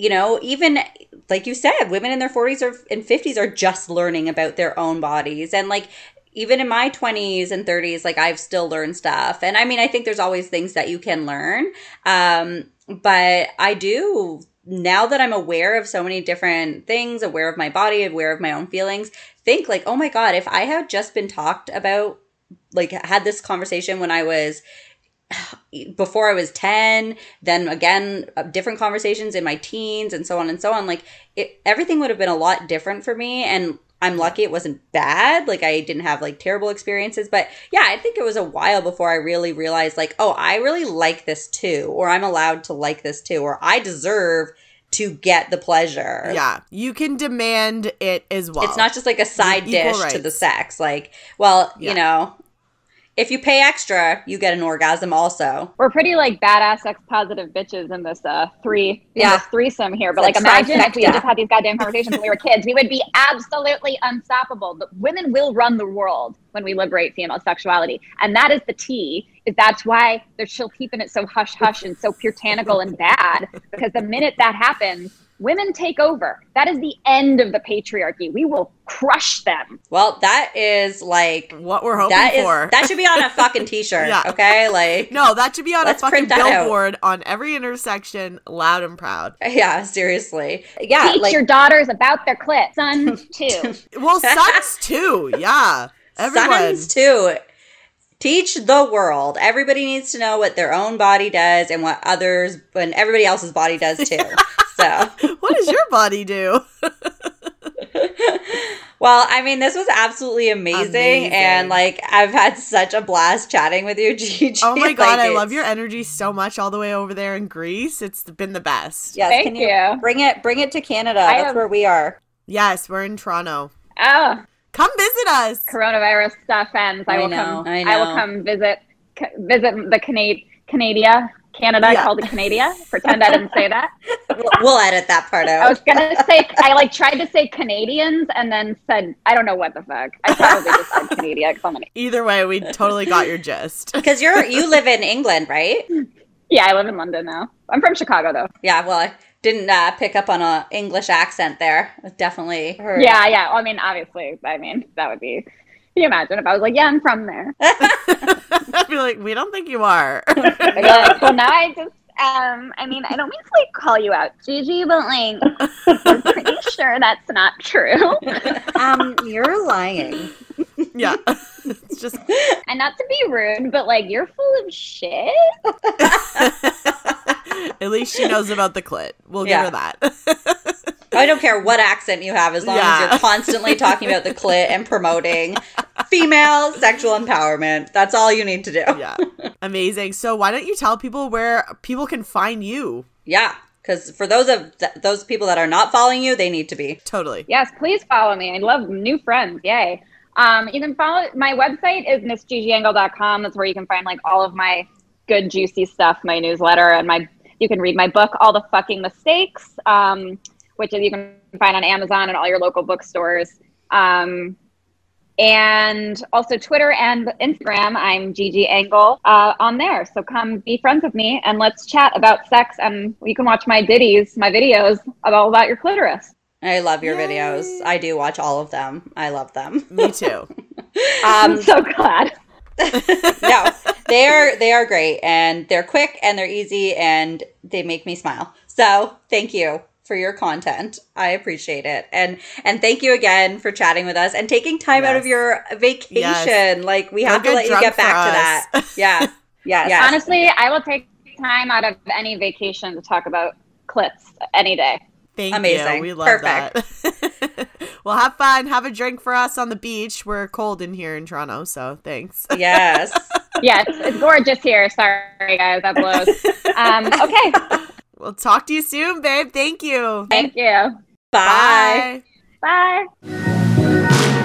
you know, even like you said, women in their 40s or and 50s are just learning about their own bodies. And like, even in my 20s and 30s, like I've still learned stuff. And I mean, I think there's always things that you can learn. Um, but I do now that I'm aware of so many different things, aware of my body, aware of my own feelings, think like, oh my God, if I had just been talked about, like had this conversation when I was before I was 10, then again, uh, different conversations in my teens and so on and so on. Like it, everything would have been a lot different for me. And I'm lucky it wasn't bad. Like I didn't have like terrible experiences, but yeah, I think it was a while before I really realized like, oh, I really like this too, or I'm allowed to like this too, or I deserve to get the pleasure. Yeah, you can demand it as well. It's not just like a side dish rights. to the sex. Like, well, yeah. you know, if you pay extra, you get an orgasm also. We're pretty like badass sex positive bitches in this uh three yeah. this threesome here. But like, like imagine if we had just had these goddamn conversations when we were kids, we would be absolutely unstoppable. But women will run the world when we liberate female sexuality. And that is the T. Is that's why they're still keeping it so hush hush and so puritanical and bad. Because the minute that happens, women take over. That is the end of the patriarchy. We will crush them. Well, that is like what we're hoping that for. Is, that should be on a fucking t-shirt. yeah. Okay, like no, that should be on a fucking billboard out. on every intersection, loud and proud. Yeah, seriously. Yeah, teach like, your daughters about their clit. Sons too. well, sons too. Yeah, everyone. Sons too teach the world. Everybody needs to know what their own body does and what others and everybody else's body does too. So, what does your body do? well, I mean, this was absolutely amazing, amazing, and like I've had such a blast chatting with you, Gigi. Oh my god, like, I love your energy so much all the way over there in Greece. It's been the best. Yes, Thank you, you, bring it bring it to Canada. I That's have, where we are. Yes, we're in Toronto. Oh, Come visit us. Coronavirus stuff ends. I, I will know, come. I, I, will come visit visit the Canada Canada Canada yeah. called it Canada. Pretend I didn't say that. we'll edit that part out. I was gonna say I like tried to say Canadians and then said I don't know what the fuck. I probably just said Canada because I'm Either way, we totally got your gist. Because you're you live in England, right? Yeah, I live in London now. I'm from Chicago though. Yeah, well, I didn't uh, pick up on a English accent there. Definitely heard. Yeah, yeah. I mean, obviously, I mean that would be. Can you imagine if I was like, "Yeah, I'm from there"? I'd be like, "We don't think you are." well, now I just um, I mean, I don't mean to like call you out, Gigi, but like, I'm pretty sure that's not true. um, you're lying. Yeah, it's just, and not to be rude, but like, you're full of shit. At least she knows about the clit. We'll yeah. give her that. I don't care what accent you have as long yeah. as you're constantly talking about the clit and promoting female sexual empowerment. That's all you need to do. Yeah. Amazing. So why don't you tell people where people can find you? Yeah. Because for those of th- those people that are not following you, they need to be. Totally. Yes, please follow me. I love new friends. Yay. Um, you can follow my website is missgigiengle.com. That's where you can find like all of my good juicy stuff, my newsletter and my you can read my book, All the Fucking Mistakes, um, which you can find on Amazon and all your local bookstores. Um, and also Twitter and Instagram. I'm Gigi Engle uh, on there. So come be friends with me and let's chat about sex. And you can watch my ditties, my videos about about your clitoris. I love your Yay. videos. I do watch all of them. I love them. Me too. um, I'm so glad. no, they are they are great and they're quick and they're easy and they make me smile. So thank you for your content. I appreciate it. And and thank you again for chatting with us and taking time yes. out of your vacation. Yes. Like we have to let you get back to that. Yeah. yeah. yes. Honestly, I will take time out of any vacation to talk about clips any day. Thank Amazing. you. We love Perfect. that. well, have fun. Have a drink for us on the beach. We're cold in here in Toronto, so thanks. Yes. yes, it's, it's, gorgeous here. Sorry, guys. That blows. Um, okay. We'll talk to you soon, babe. Thank you. Thank you. Bye. Bye. Bye.